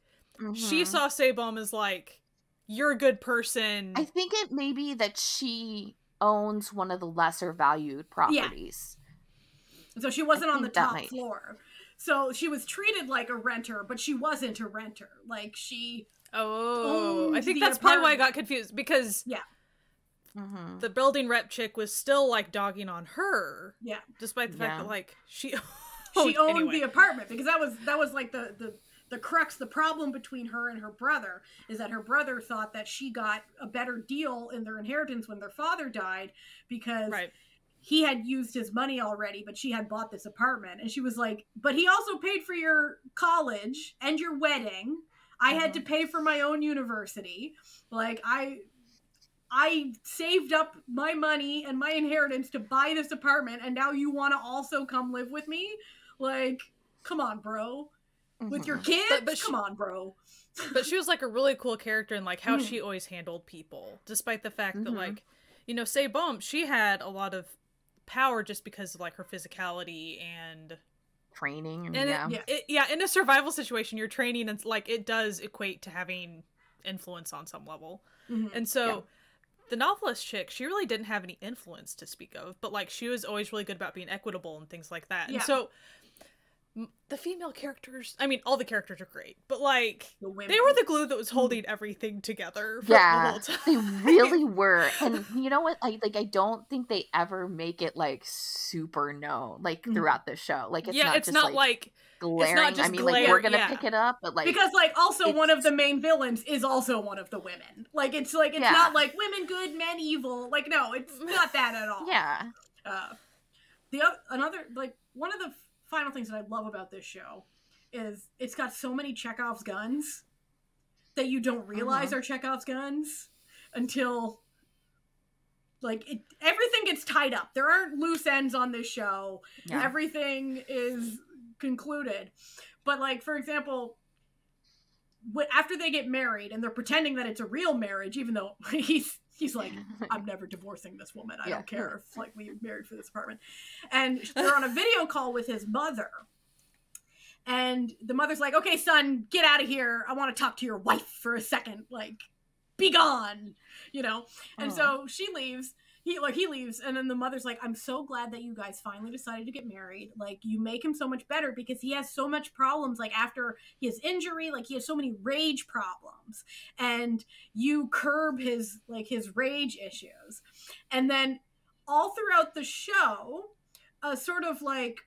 she Mhm. saw Sabom as like you're a good person i think it may be that she owns one of the lesser valued properties Yeah. so she wasn't I on the top might- floor. So she was treated like a renter, but she wasn't a renter. Like she oh i think the that's probably why i got confused because Mhm. the building rep chick was still like dogging on her yeah despite the fact Yeah. that like she *laughs* she owned anyway. the apartment because that was that was like the the the crux, the problem between her and her brother is that her brother thought that she got a better deal in their inheritance when their father died because Right. he had used his money already, but she had bought this apartment. And she was like, But he also paid for your college and your wedding. I had to mhm. pay for my own university. Like I I saved up my money and my inheritance to buy this apartment and now you want to also come live with me? Like, come on, bro. With your kids? But- but come she- on, bro. *laughs* but she was like a really cool character and like how Mm. she always handled people despite the fact that Mhm. like you know Sae Bom she had a lot of power just because of like her physicality and training and, and yeah. it, it, yeah in a survival situation your training and like it does equate to having influence on some level Mhm. and so Yeah. the novelist chick she really didn't have any influence to speak of but like she was always really good about being equitable and things like that Yeah. and so m- the female characters i mean all the characters are great but like The women. they were the glue that was holding everything together for the Yeah, whole time. they *laughs* really were. And you know what? I like I don't think they ever make it like super known like Mhm. throughout the show. Like it's yeah, not it's just not like, like glaring. I just mean, like we're gonna yeah. pick it up, but like because like also one of the main villains is also one of the women like it's like it's Yeah. not like women good men evil like no it's *laughs* not that at all yeah, uh the other another like one of the final things that i love about this show is it's got so many chekhov's guns that you don't realize Uh-huh. are chekhov's guns until like it everything gets tied up there aren't loose ends on this show yeah. everything is concluded. But like for example, after they get married and they're pretending that it's a real marriage, even though *laughs* he's he's like, *laughs* I'm never divorcing this woman. I Yeah. don't care if like we married for this apartment. And they're on a video *laughs* call with his mother. And the mother's like, okay, son, get out of here. I want to talk to your wife for a second. Like, be gone, you know? And Aw. so she leaves. He like he leaves, and then the mother's like, "I'm so glad that you guys finally decided to get married. Like, you make him so much better because he has so much problems. Like after his injury, like he has so many rage problems, and you curb his like his rage issues. And then all throughout the show, a sort of like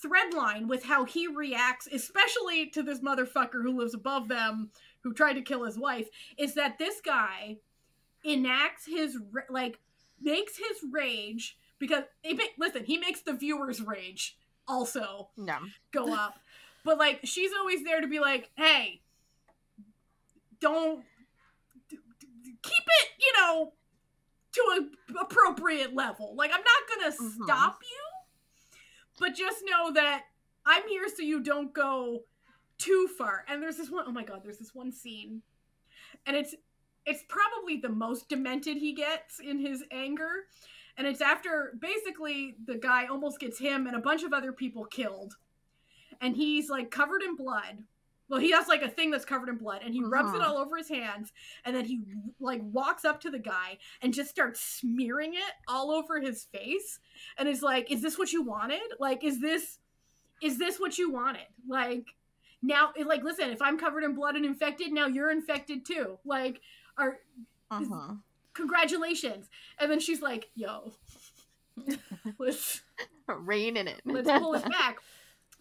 thread line with how he reacts, especially to this motherfucker who lives above them, who tried to kill his wife, is that this guy enacts his like makes his rage because ma- listen he makes the viewers rage also no. go *laughs* up but like she's always there to be like hey don't d- d- keep it you know to an appropriate level like i'm not gonna Mhm. stop you but just know that i'm here so you don't go too far and there's this one oh my god there's this one scene and it's it's probably the most demented he gets in his anger. And it's after basically the guy almost gets him and a bunch of other people killed. And he's like covered in blood. Well he has like a thing that's covered in blood and he rubs it Uh-huh. all over his hands and then he like walks up to the guy and just starts smearing it all over his face and is like is this what you wanted? Like is this is this what you wanted? Like now like listen if i'm covered in blood and infected now you're infected too. Like are Uh-huh. congratulations and then she's like yo *laughs* let's Rain in it. let's pull it back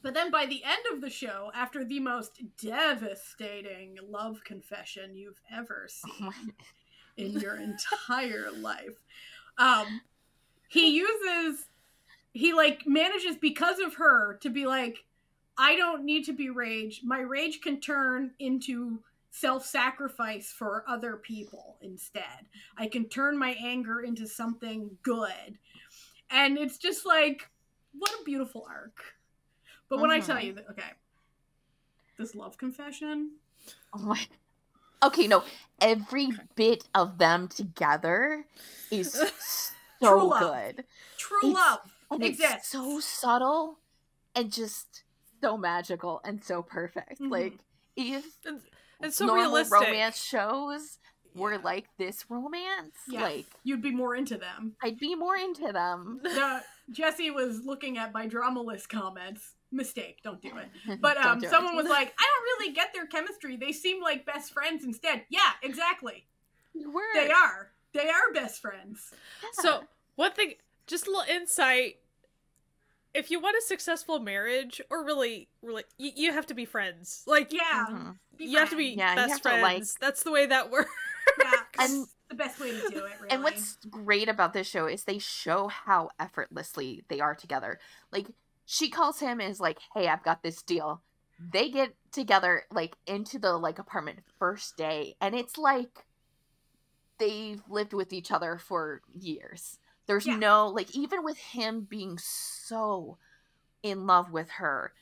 but then by the end of the show after the most devastating love confession you've ever *laughs* Oh seen in *laughs* your entire life um he uses he like manages because of her to be like i don't need to be rage my rage can turn into self-sacrifice for other people instead i can turn my anger into something good and it's just like what a beautiful arc but when i tell you that okay this love confession Oh my. Okay, no. Every bit of them together is *laughs* True so love. good. true It's- love And exists it's so subtle and just so magical and so perfect. Mhm. Like if And, and so normal realistic. romance shows were Yeah. like this romance, Yeah. like you'd be more into them I'd be more into them. the, Jesse was looking at my drama list comments. Mistake, don't do it. *laughs* But um, do it. someone was like, "I don't really get their chemistry. They seem like best friends instead." Yeah, exactly. You were. They are. They are best friends. Yeah. So one thing, just a little insight. if you want a successful marriage, or really, really, you, you have to be friends. Like, Yeah. Mhm. Be you have to be. Yeah, best friends. like- That's the way that *laughs* works. Yeah, And- and the best way to do it. Really. And what's great about this show is they show how effortlessly they are together. Like she calls him and is like, "Hey, I've got this deal." They get together like into the like apartment first day, and it's like they've lived with each other for years. There's Yeah. no like even with him being so in love with her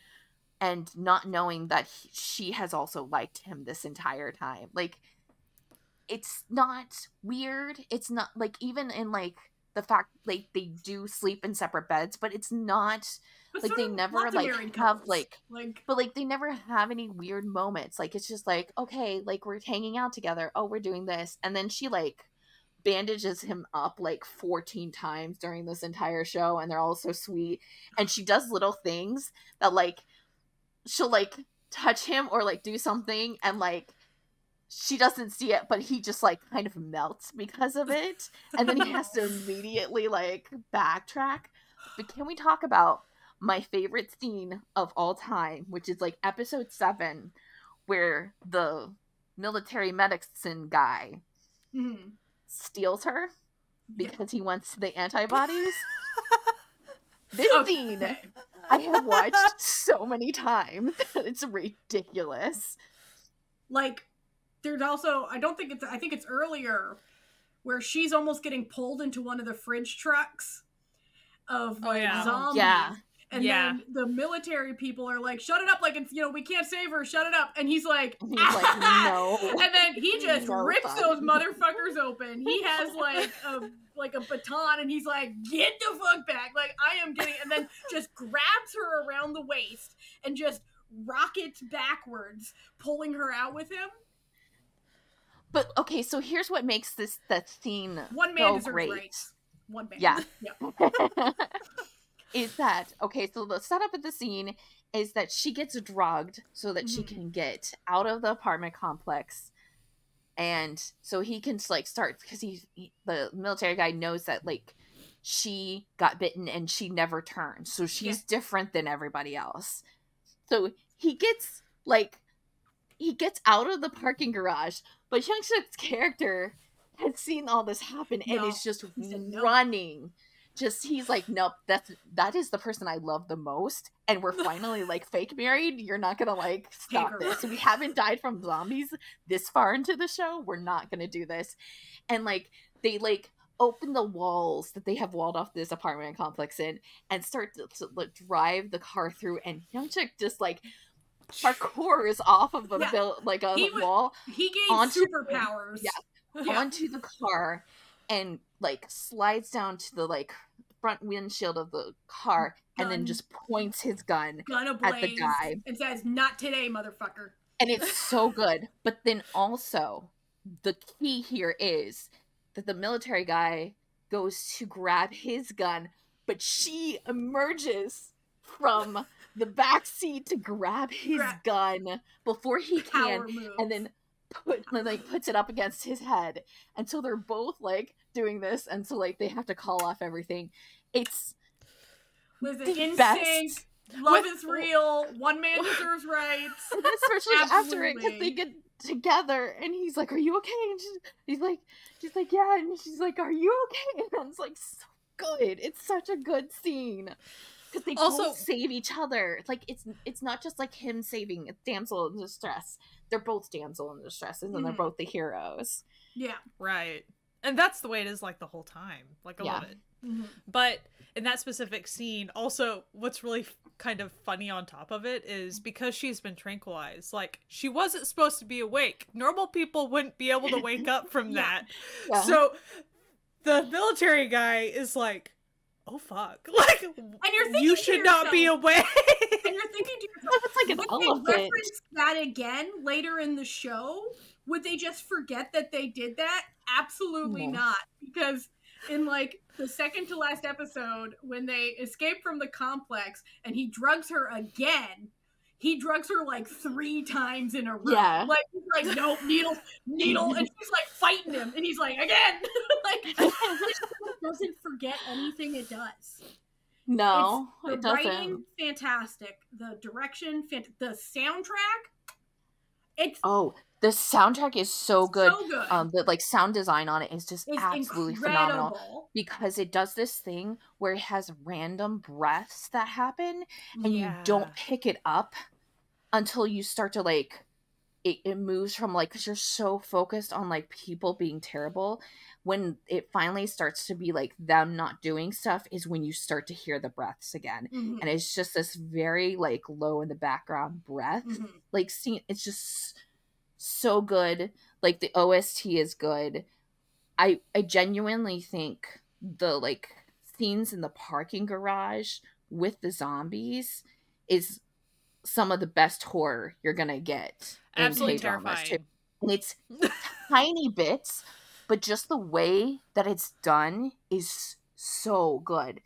and not knowing that he, she has also liked him this entire time. Like it's not weird. It's not like even in like the fact like they do sleep in separate beds, but it's not But like, they never, like, have, couples. like- like but like they never have any weird moments. Like it's just like, okay, like we're hanging out together. Oh, we're doing this. And then she like bandages him up like 14 times during this entire show and they're all so sweet. And she does little things that like she'll like touch him or like do something and like she doesn't see it, but he just like kind of melts because of it. And then he has to *laughs* immediately like backtrack. But can we talk about my favorite scene of all time, which is like episode seven, where the military medicine guy mhm. steals her Yeah. because he wants the antibodies. *laughs* this Okay. scene I have watched so many times. *laughs* it's ridiculous. like there's also I don't think it's I think it's earlier where she's almost getting pulled into one of the fridge trucks of Oh, like yeah. zombies. Yeah. And Yeah. then the military people are like, "Shut it up! Like it's you know we can't save her. Shut it up!" And he's like, And he's like, *laughs* no. And then he just No rips fuck. those motherfuckers open. He *laughs* has like a like a baton, and he's like, "Get the fuck back!" Like I am getting, and then just grabs her around the waist and just rockets backwards, pulling her out with him. But okay, so here's what makes this that scene One man so deserves great. rights. One man. Yeah. yeah. *laughs* is that okay? So the setup of the scene is that she gets drugged so that she Mhm. can get out of the apartment complex, and so he can like start because he, he the military guy knows that like she got bitten and she never turned, so she's different than everybody else. So he gets like he gets out of the parking garage, but Suk's character has seen all this happen and is just said no. Just he's like, nope, that's that is the person I love the most, and we're finally *laughs* like fake married. You're not gonna like stop this. We haven't died from zombies this far into the show. We're not gonna do this, and like they like open the walls that they have walled off this apartment complex in and start to, to like, drive the car through and Youngchuk just like parkours off of a Yeah. bill like a He wa- wall He gains Onto- superpowers. Yeah. *laughs* Yeah. onto the car and like slides down to the like front windshield of the car and then just points his gun Gun at the guy. and says, "Not today, motherfucker." and it's so *laughs* good. But then also the key here is that the military guy goes to grab his gun but she emerges from the back seat to grab his gun before he can and then put like puts it up against his head. And so they're both like doing this and so like they have to call off everything it's listen, the instinct. best Love With- is real. One man *laughs* deserves rights. *laughs* And especially after it because they get together and he's like are you okay and she's, he's like she's like yeah and she's like are you okay *laughs* and it's like so good it's such a good scene because they Also- both save each other like it's it's not just like him saving a damsel in distress they're both damsel in distress and they're Mhm. both the heroes Yeah. Right. And that's the way it is like the whole time. Like I Yeah. love it. Mhm. But in that specific scene, also what's really f- kind of funny on top of it is because she's been tranquilized. Like she wasn't supposed to be awake. Normal people wouldn't be able to wake up from *laughs* Yeah. that. Yeah. So the military guy is like, "Oh fuck!" *laughs* Like And you're thinking you to should not be awake. And you're thinking to yourself, *laughs* it's like an would they elephant reference that again later in the show? Would they just forget that they did that? Absolutely No. not. Because in like the second to last episode, when they escape from the complex and he drugs her again, he drugs her like three times in a row. Yeah. Like he's like, nope, needle, needle, and she's like fighting him, and he's like, again. *laughs* like *laughs* doesn't forget anything it does. No, the it doesn't. writing fantastic, the direction, fant- the soundtrack. It's Oh, the soundtrack is so good. so good. Um, the like sound design on it is just it's absolutely incredible. phenomenal because it does this thing where it has random breaths that happen and you don't pick it up until you start to like it, it moves from like because you're so focused on like people being terrible when it finally starts to be like them not doing stuff is when you start to hear the breaths again Mhm, and it's just this very like low in the background breath mhm. like scene it's just so good. Like the ost is good. I i genuinely think the like scenes in the parking garage with the zombies is some of the best horror you're gonna get Absolutely K-dramas, too. and it's *laughs* tiny bits but just the way that it's done is so good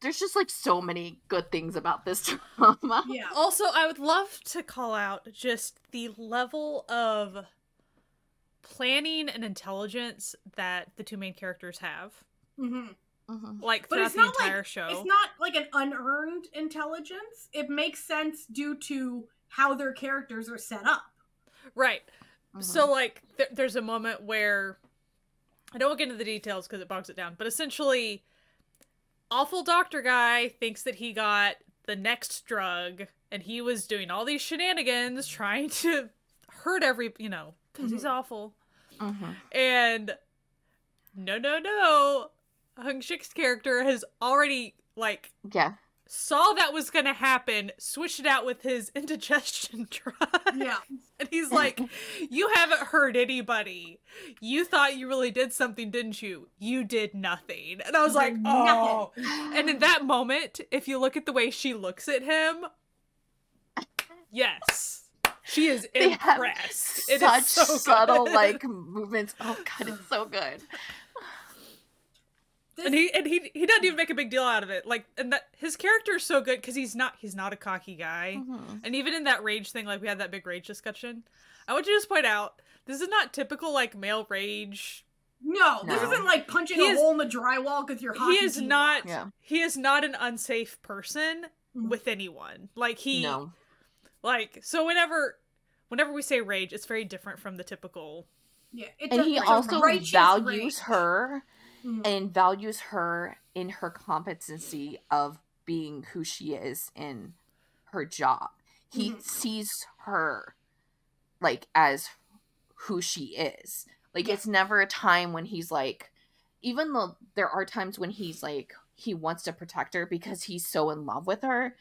there's just like so many good things about this *laughs* drama Yeah. Also, I would love to call out just the level of planning and intelligence that the two main characters have. hmm Mhm. Like But throughout it's the not entire like show. it's not like an unearned intelligence. It makes sense due to how their characters are set up. Right. Mhm. So like th- there's a moment where I don't want to get into the details because it bogs it down, but essentially awful doctor guy thinks that he got the next drug and he was doing all these shenanigans trying to hurt every, you know, because he's Mhm. awful. Mhm. And no, no, no. Hyung Sik's character has already like yeah saw that was gonna happen, switched it out with his *laughs* indigestion drug. Yeah. And he's like, You haven't hurt anybody. You thought you really did something, didn't you? You did nothing. And I was like, Oh. And in that moment, if you look at the way she looks at him, yes. She is impressed. It is such so subtle good. like movements oh god it's so good *laughs* This, and he and he he doesn't even make a big deal out of it. Like and that his character is so good because he's not he's not a cocky guy. Mhm. And even in that rage thing, like we had that big rage discussion. I want you to just point out this is not typical like male rage. no, this No. isn't like punching He a is- hole in the drywall because you're He is team not Yeah. he is not an unsafe person Mhm. with anyone. Like he no like so whenever whenever we say rage, it's very different from the typical Yeah, it's and a- he it's a also righteous values rage. her Mhm. and values her in her competency of being who she is in her job. He Mhm. sees her like as who she is. Like Yeah. it's never a time when he's like even though there are times when he's like he wants to protect her because he's so in love with her,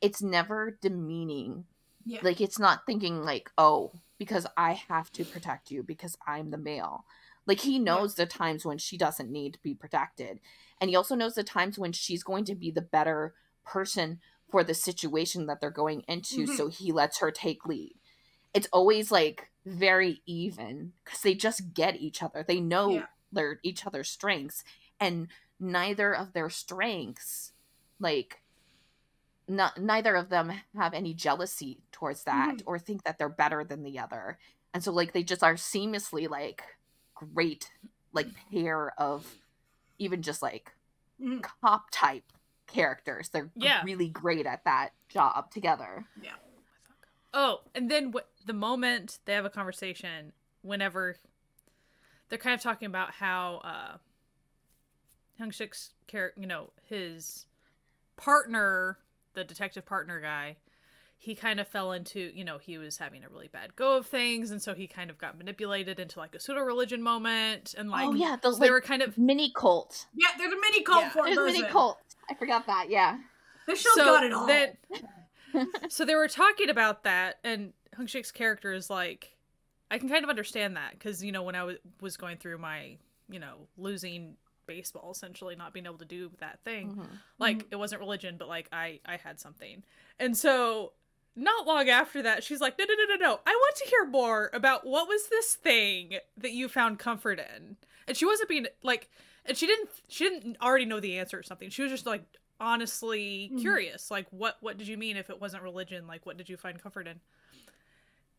it's never demeaning. Yeah. Like it's not thinking like, "Oh, because I have to protect you because I'm the male." Like he knows the times when she doesn't need to be protected. And he also knows the times when she's going to be the better person for the situation that they're going into, Mhm. so he lets her take lead. It's always like very even because they just get each other. They know Yeah. their each other's strengths, and neither of their strengths, like, not neither of them have any jealousy towards that Mhm. or think that they're better than the other, and so like they just are seamlessly like great like pair of even just like Mhm. cop type characters. They're Yeah. really great at that job together. Yeah. Oh, and then w- the moment they have a conversation, whenever they're kind of talking about how uh, Hyung Sik's character, you know, his partner, the detective partner guy, he kind of fell into, you know, he was having a really bad go of things, and so he kind of got manipulated into like a pseudo religion moment, and like, oh yeah, the they like, were kind of mini cult. Yeah, there's a mini cult Yeah. for. There's a mini cult. I forgot that. Yeah. This show's got it all. Then, *laughs* so they were talking about that, and Hyung Sik's character is like, I can kind of understand that because you know when I w- was going through my, you know, losing baseball, essentially not being able to do that thing, Mhm. like it wasn't religion, but like I I had something, and so not long after that, she's like, no no no no no, I want to hear more about what was this thing that you found comfort in, and she wasn't being like, and she didn't she didn't already know the answer or something. She was just like honestly Mhm. curious like what what did you mean if it wasn't religion like what did you find comfort in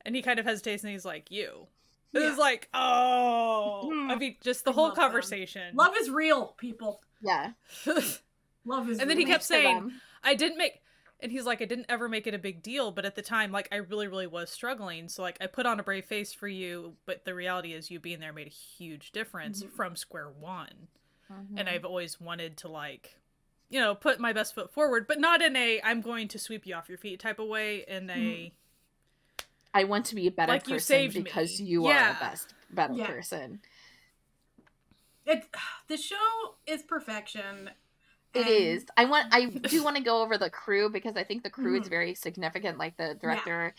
and he kind of hesitates and he's like you it Yeah. was like oh Hmm. i mean just the I whole love them. conversation Love is real, people. Yeah. *laughs* Love is And then he kept For saying. I didn't make and he's like, I didn't ever make it a big deal, but at the time, like I really, really was struggling. So like I put on a brave face for you, but the reality is you being there made a huge difference Mhm. from square one. Mhm. And I've always wanted to like you know, put my best foot forward, but not in a I'm going to sweep you off your feet type of way, in a Mhm. I want to be a better Like, you person saved me. because you are the best better Yeah. person. It *sighs* the show is perfection. It and- is. I want. I *laughs* do want to go over the crew because I think the crew is Mhm. very significant, like the director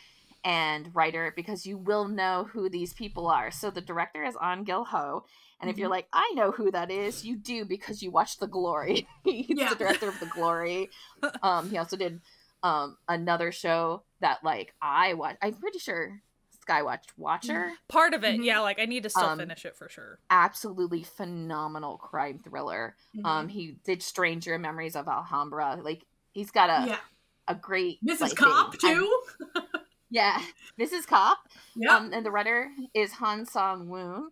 and writer, because you will know who these people are. So the director is Ahn Gil Ho, and if you're Mhm. like, I know who that is, you do because you watched The Glory. *laughs* He's Yeah. the director of The Glory. *laughs* Um, he also did um another show that like I watched. I'm pretty sure Sky watched Watcher. *laughs* part of it. Mhm. Yeah, like I need to still Um, finish it for sure. Absolutely phenomenal crime thriller. Mhm. Um, he did Stranger Memories of Alhambra. Like he's got a yeah, a great Mrs. like, Cop thing. Too. *laughs* yeah, Mrs. Cop. Yeah, Um, and the writer is Han Song Woon,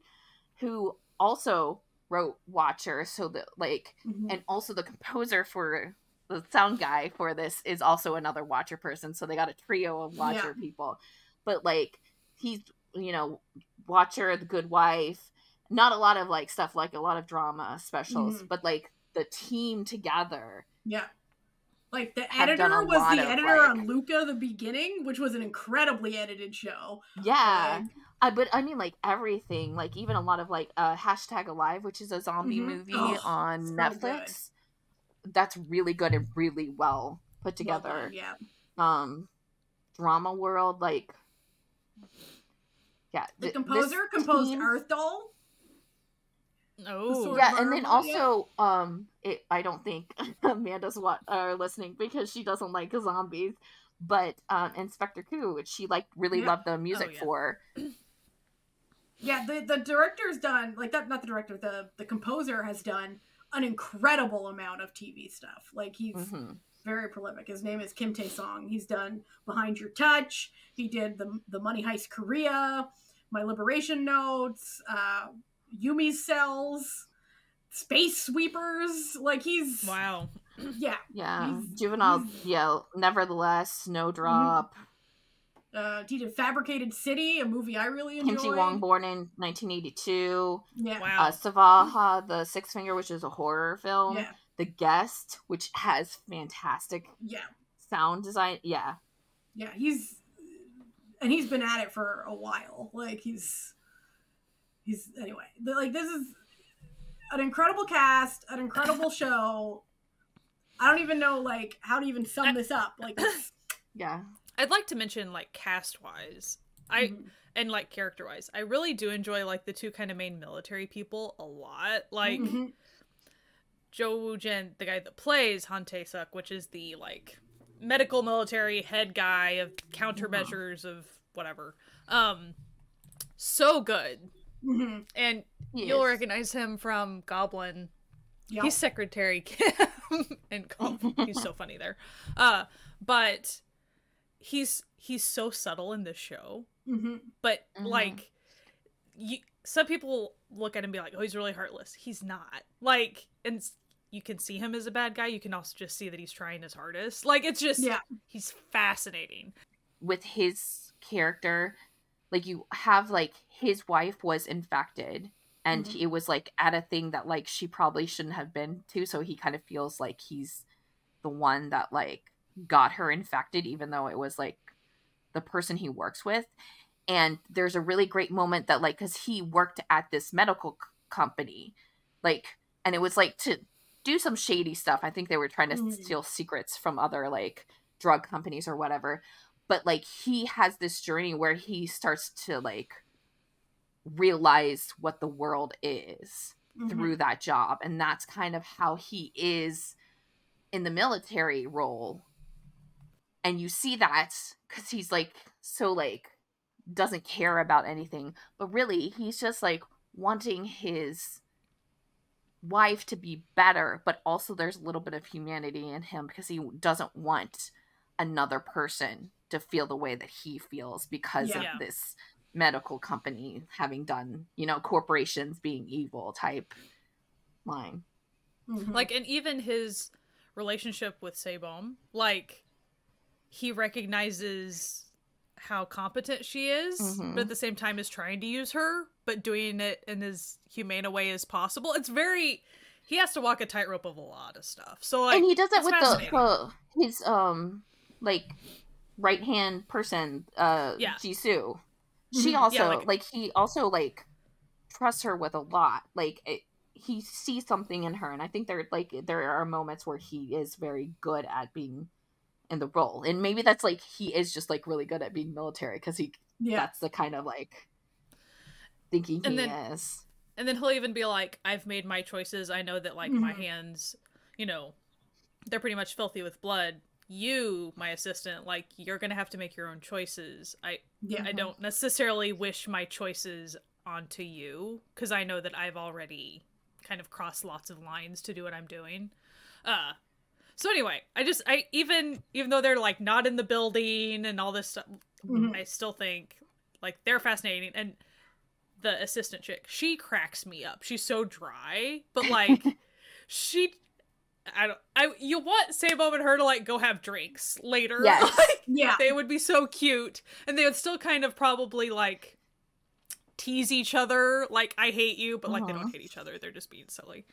who also wrote Watcher. So that like, Mhm. and also the composer for the sound guy for this is also another Watcher person. So they got a trio of Watcher people. But like, he's you know Watcher, The Good Wife. Not a lot of like stuff like a lot of drama specials, Mhm. but like the team together. yeah. Like the editor was the of, editor like- on Luca the beginning, which was an incredibly edited show. Yeah. Like, Uh, but I mean, like everything, like even a lot of like uh, hashtag Alive, which is a zombie Mhm. movie Oh, on so Netflix. That's really good and really well put well together. done, yeah. Um, drama world, like yeah, The th- composer composed team- Earth Doll. Oh, Yeah, and then also, um, it, I don't think *laughs* Amanda's what are listening because she doesn't like zombies, but um, Inspector Koo, which she like really Yeah. loved the music yeah. for. *clears throat* Yeah, the the director's done like that. Not the director. The the composer has done an incredible amount of TV stuff. Like he's hmm very prolific. His name is Kim Tae Song. He's done Behind Your Touch. He did the the Money Heist Korea, My Liberation Notes, uh, Yumi's Cells, Space Sweepers. Like he's wow. *clears throat* yeah. Yeah, He's- juvenile. he's- Yeah, nevertheless, Snowdrop. Uh, he did Fabricated City, a movie I really enjoyed. Kim Chi Wong, born in 1982. Yeah. Wow. Uh, Svaha, The Six Finger, which is a horror film. Yeah. The Guest, which has fantastic Yeah. sound design. Yeah, Yeah. He's and he's been at it for a while. Like he's he's anyway. the- Like this is an incredible cast, an incredible *laughs* show. I don't even know like how to even sum this up. Like *coughs* yeah. I'd like to mention like cast wise. I Mhm. and like character wise. I really do enjoy like the two kind of main military people a lot. Like Mhm. Jo Woo Jin, the guy that plays Han Tae Suk, which is the like medical military head guy of countermeasures of whatever. Um so good. Mhm. And you'll recognize him from Goblin. Yeah. He's Secretary Kim *laughs* in Goblin. *laughs* he's so funny there. Uh but he's he's so subtle in this show. Mhm. But Mhm. like you some people look at him and be like, "Oh, he's really heartless." He's not. Like and you can see him as a bad guy. You can also just see that he's trying his hardest. Like it's just Yeah. he's fascinating. with his character like you have like his wife was infected and Mhm. it was like at a thing that like she probably shouldn't have been to so he kind of feels like he's the one that like got her infected even though it was like the person he works with and there's a really great moment that like because he worked at this medical c- company like and it was like to do some shady stuff. I think they were trying to Mm. steal secrets from other like drug companies or whatever. But like he has this journey where he starts to like realize what the world is Mhm. through that job. And that's kind of how he is in the military role. And you see that because he's like so like doesn't care about anything. But really he's just like wanting his wife to be better but also there's a little bit of humanity in him because he doesn't want another person to feel the way that he feels because Yeah. of this medical company having done you know corporations being evil type line Mhm. Like and even his relationship with Sae Bom. Like he recognizes how competent she is, Mhm. but at the same time is trying to use her, but doing it in as humane a way as possible. It's very he has to walk a tightrope of a lot of stuff. So like and he does it with the, the his um like right hand person uh Yeah. Jisoo. She Mhm. also Yeah, like- like, he also like trusts her with a lot. Like it, he sees something in her, and I think there like there are moments where he is very good at being in the role, and maybe that's like he is just like really good at being military because he Yeah. that's the kind of like thinking And he then- is. And then he'll even be like, I've made my choices. I know that, like, my Mhm. hands, you know, they're pretty much filthy with blood. You, my assistant, like, you're going to have to make your own choices. I, Yeah. I don't necessarily wish my choices onto you because I know that I've already kind of crossed lots of lines to do what I'm doing. Uh, so anyway, I just, I even, even though they're like not in the building and all this stuff, Mhm. I still think like they're fascinating and the assistant chick she cracks me up she's so dry but like *laughs* she I don't I you want Sabo and her to like go have drinks later Yes. *laughs* like Yeah. they would be so cute and they would still kind of probably like tease each other like I hate you but like they Uh-huh. don't hate each other they're just being silly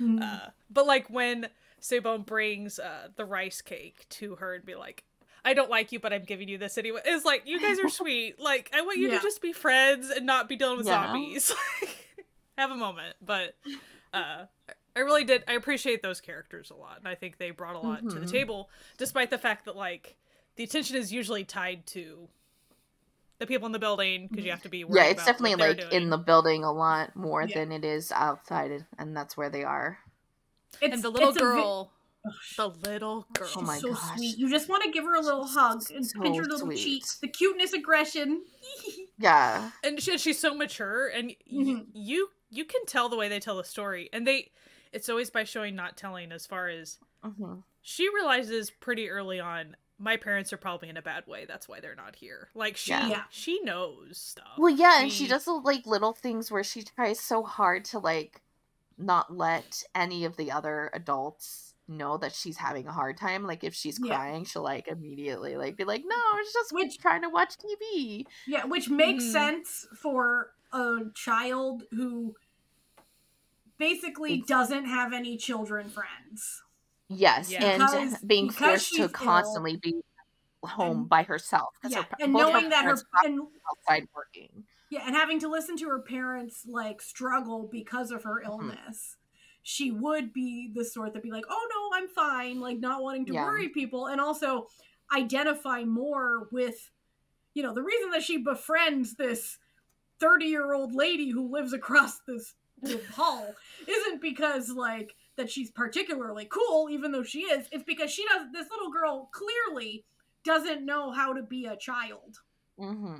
Mhm. uh, but like when Sae Bom brings uh, the rice cake to her and be like, I don't like you, but I'm giving you this anyway. It's like you guys are *laughs* sweet. Like I want you Yeah. to just be friends and not be dealing with Yeah. zombies. *laughs* Have a moment, but uh, I really did. I appreciate those characters a lot, and I think they brought a lot to the Mhm. table, despite the fact that like the attention is usually tied to the people in the building because you have to be. worried Yeah, it's about definitely what they're like in the building a lot more Yeah. than it is outside, and that's where they are. It's, and the little it's vi- girl, Ugh, the little girl. Oh my so gosh. sweet. You just want to give her a little hug and so pinch her little sweet. cheeks. The cuteness, aggression. *laughs* Yeah. and she, she's so mature and y- Mhm. you you can tell the way they tell the story and they it's always by showing not telling as far as hmm she realizes pretty early on my parents are probably in a bad way that's why they're not here like she Yeah. Yeah. she knows stuff Well, yeah, and she She- does the, like little things where she tries so hard to like not let any of the other adults know that she's having a hard time. Like if she's Yeah. crying, she'll like immediately like be like, "No, it's just Which- trying to watch TV." Yeah, which makes Mhm. sense for a child who basically It's- doesn't have any children friends. Yes, Yeah. and Because- being because forced she's to ill constantly be home and- by herself. 'cause her Yeah, pa- and both knowing that her and outside working. yeah, and having to listen to her parents like struggle because of Mm-hmm. her illness. She would be the sort that be like, "Oh no, I'm fine," like not wanting to Yeah. worry people and also identify more with you know, the reason that she befriends this 30-year-old lady who lives across this, this *laughs* hall isn't because like that she's particularly cool even though she is. It's because she does this little girl clearly doesn't know how to be a child hmm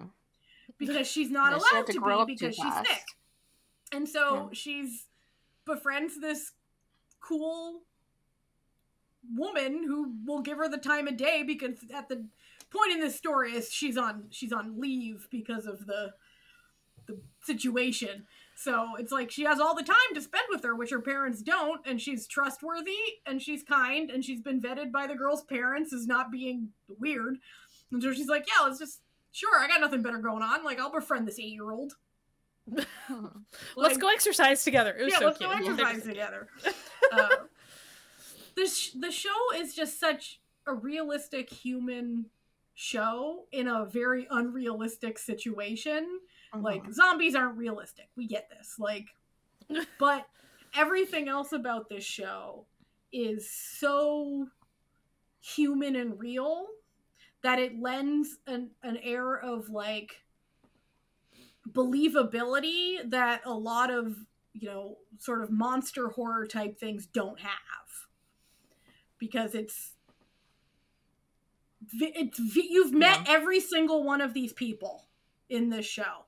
because she's *laughs* not Yeah, she allowed to to, be because she's sick. And so Yeah. she's befriends this cool woman who will give her the time of day because at the point in this story is she's on she's on leave because of the the situation. So it's like she has all the time to spend with her, which her parents don't, and she's trustworthy and she's kind and she's been vetted by the girl's parents as not being weird. And so she's like, Yeah, let's just sure, I got nothing better going on. Like I'll befriend this eight year old. *laughs* let's go exercise together it was yeah, so let's cute go exercise together. uh, *laughs* the sh- the show is just such a realistic human show in a very unrealistic situation. Like Mhm. zombies aren't realistic. We get this. Like, *laughs* but everything else about this show is so human and real that it lends an, an air of like believability that a lot of you know sort of monster horror type things don't have because it's it's you've met every single one of these people in this show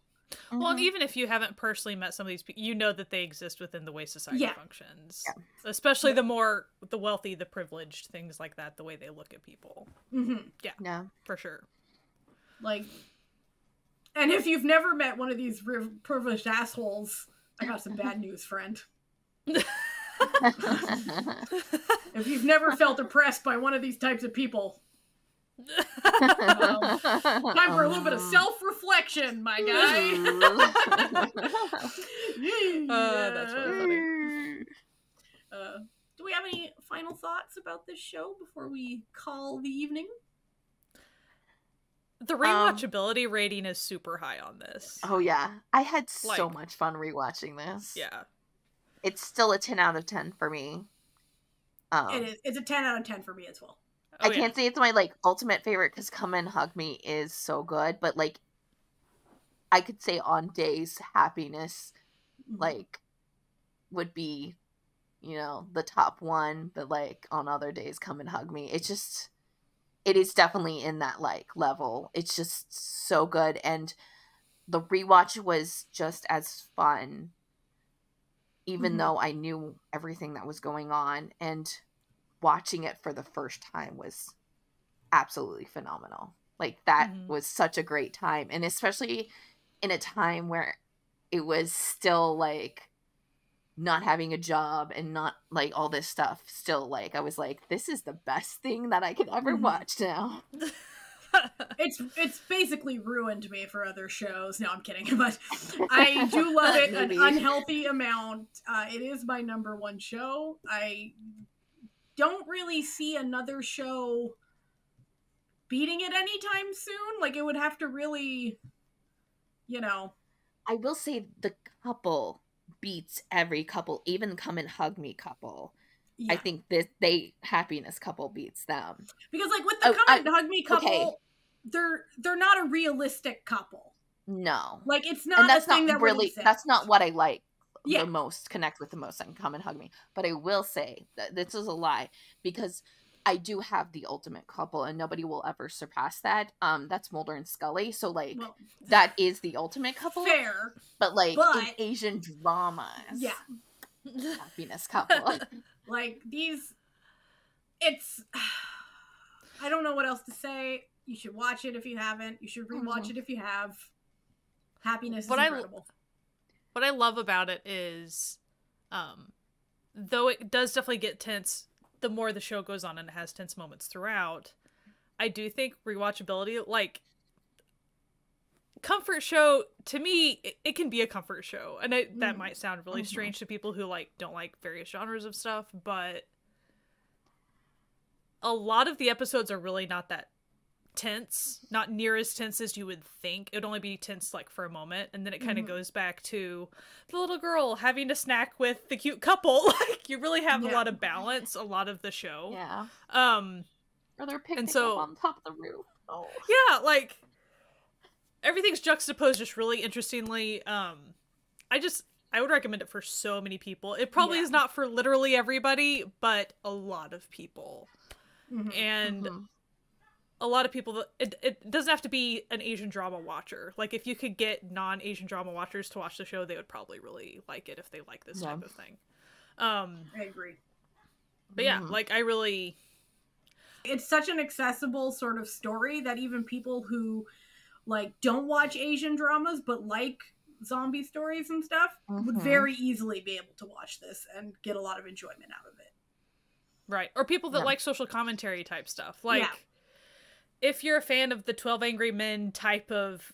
well and Mhm. even if you haven't personally met some of these people you know that they exist within the way society Yeah. functions Yeah. especially Yeah. the more the wealthy the privileged things like that the way they look at people hmm yeah. No. For sure like and if you've never met one of these privileged assholes i got some bad news friend *laughs* if you've never felt oppressed by one of these types of people, *laughs* time for a little bit of self-reflection, my guy. *laughs* Uh, that's really funny. Uh, do we have any final thoughts about this show before we call the evening? The rewatchability rating is super high on this. oh yeah, I had so much fun rewatching this. Yeah. it's still a ten out of ten for me. Um, It is. It's a ten out of ten for me as well. Oh, I can't say it's my like ultimate favorite because "Come and Hug Me" is so good, but like, I could say on days happiness Mhm. like would be, you know, the top one, but like on other days, "Come and Hug Me." It's just, it is definitely in that like level. It's just so good, and the rewatch was just as fun, even Mhm. though I knew everything that was going on and watching it for the first time was absolutely phenomenal. Like that Mhm. was such a great time and especially in a time where it was still like not having a job and not like all this stuff still like I was like this is the best thing that I could ever Mhm. watch now. *laughs* it's it's basically ruined me for other shows. No, I'm kidding, *laughs* but I do love it an unhealthy amount. Uh, it is my number one show. I don't really see another show beating it anytime soon. Like it would have to really, you know, I will say the couple beats every couple, even come and hug me couple. yeah. I think this they happiness couple beats them. because like with the Oh, come I- and hug me couple, okay. they're they're not a realistic couple. No. Like it's not and that's not that really that's not what I like Yeah. the most, connect with the most, and come and hug me. But I will say that this is a lie because I do have the ultimate couple and nobody will ever surpass that. Um that's Mulder and Scully. So like well, that is the ultimate couple. fair. But like in Asian dramas. Yeah. Happiness couple. *laughs* Like these it's *sighs* I don't know what else to say. You should watch it if you haven't. You should rewatch Mhm. it if you have. Happiness What is I- incredible. what I love about it is, um, though it does definitely get tense the more the show goes on and it has tense moments throughout. I do think rewatchability, like comfort show, to me, it, it can be a comfort show, and it, that Mm. might sound really Mhm. strange to people who like don't like various genres of stuff, but a lot of the episodes are really not that tense, not near as tense as you would think. It would only be tense like for a moment, and then it kind of Mhm. goes back to the little girl having a snack with the cute couple. *laughs* like you really have a lot of balance, a lot of the show. yeah. Um, Or they're picking so- up on top of the roof. Oh. yeah, like everything's juxtaposed just really interestingly. Um, I just I would recommend it for so many people. It probably Yeah. is not for literally everybody, but a lot of people. Mhm. And Mhm. a lot of people that it, it doesn't have to be an asian drama watcher like if you could get non-asian drama watchers to watch the show they would probably really like it if they like this Yeah. type of thing um I agree. but yeah Mhm. like i really It's such an accessible sort of story that even people who like don't watch Asian dramas but like zombie stories and stuff would Mhm. very easily be able to watch this and get a lot of enjoyment out of it. right or people that Yeah. like social commentary type stuff like Yeah. if you're a fan of the 12 angry men type of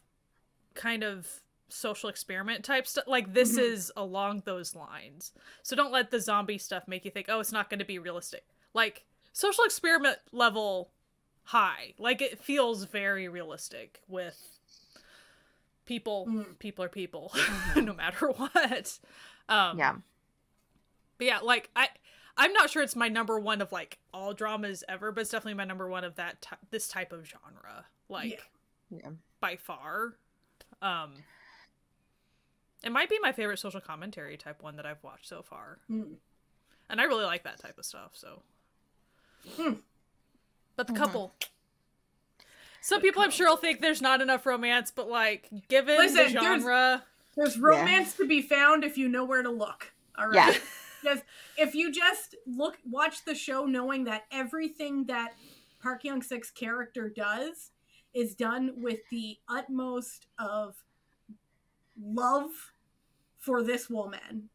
kind of social experiment type stuff like this Mhm. is along those lines so don't let the zombie stuff make you think oh it's not going to be realistic like social experiment level high like it feels very realistic with people Mm. people are people *laughs* Mhm. no matter what um Yeah. but yeah like i i'm not sure it's my number one of like all dramas ever but it's definitely my number one of that ty- this type of genre like Yeah. Yeah. by far um it might be my favorite social commentary type one that i've watched so far Mm. and i really like that type of stuff so Hmm. but the Mhm. couple some people i'm sure will think there's not enough romance but like given Listen, the there's- genre There's romance to be found if you know where to look. All right. Yeah. *laughs* Because if you just look, watch the show knowing that everything that Park Hyung Sik's character does is done with the utmost of love for this woman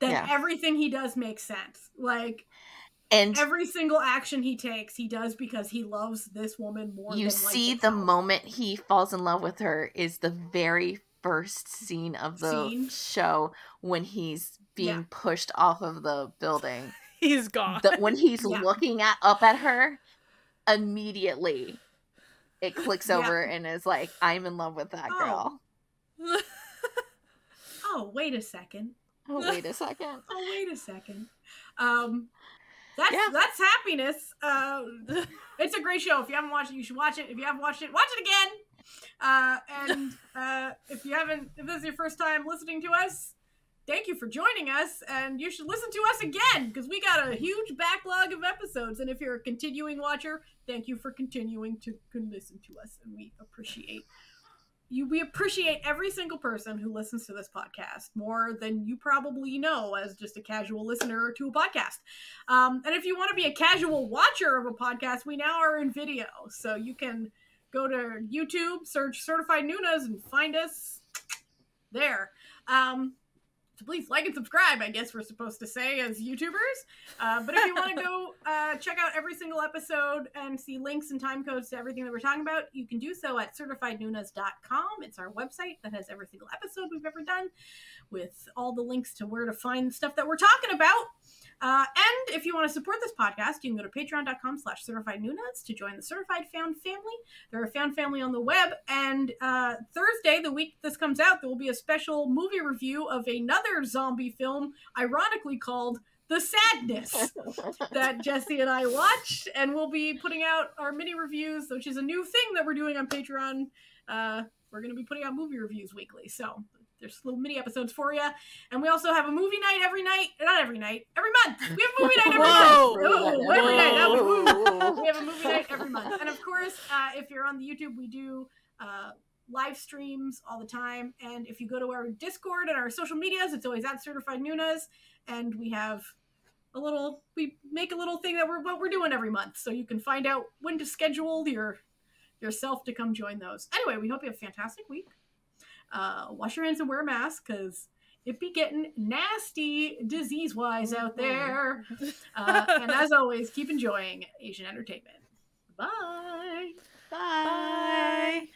then Yeah. everything he does makes sense. Like And every single action he takes, he does because he loves this woman more. you see the itself. moment he falls in love with her is the very first scene of the Scene. show when he's being Yeah. pushed off of the building. *laughs* He's gone. The, when he's *laughs* Yeah. looking at up at her, immediately it clicks *laughs* over and is like, I'm in love with that Oh. girl. Oh, wait a second. Oh, wait a second. *laughs* Oh, wait a second. Um, that's Yeah. that's happiness. Uh, *laughs* it's a great show. If you haven't watched it, you should watch it. If you haven't watched it, watch it again. Uh, and *laughs* uh, if you haven't, if this is your first time listening to us, thank you for joining us. And you should listen to us again because we got a huge backlog of episodes. And if you're a continuing watcher, thank you for continuing to to listen to us, and we appreciate you we appreciate every single person who listens to this podcast more than you probably know as just a casual listener to a podcast. Um, and if you want to be a casual watcher of a podcast we now are in video. So you can go to youtube search certified noonas and find us there. Um, so please like and subscribe i guess we're supposed to say as youtubers uh, but if you want to go *laughs* uh, check out every single episode and see links and time codes to everything that we're talking about, you can do so at certifiednoonas.com. It's our website that has every single episode we've ever done with all the links to where to find stuff that we're talking about. Uh, and if you want to support this podcast, you can go to patreon.com slash certified noonas to join the certified found family. There are a found family on the web. And uh, Thursday, the week this comes out, there will be a special movie review of another zombie film, ironically called The Sadness *laughs* that Jesse and I watched, and we'll be putting out our mini reviews, which is a new thing that we're doing on Patreon. Uh, we're going to be putting out movie reviews weekly, so there's little mini episodes for you. And we also have a movie night every night, not every night, every month. We have a movie night every Whoa. month. Oh, every night. That was woo. Whoa. We have a movie night every month, and of course, uh, if you're on the YouTube, we do. Uh, live streams all the time and if you go to our discord and our social medias it's always at certified noonas and we have a little we make a little thing that we're what we're doing every month so you can find out when to schedule your yourself to come join those anyway we hope you have a fantastic week uh, wash your hands and wear a mask because it be getting nasty disease wise out mm-hmm. there. *laughs* Uh, and as always, keep enjoying Asian entertainment. Bye. Bye. Bye.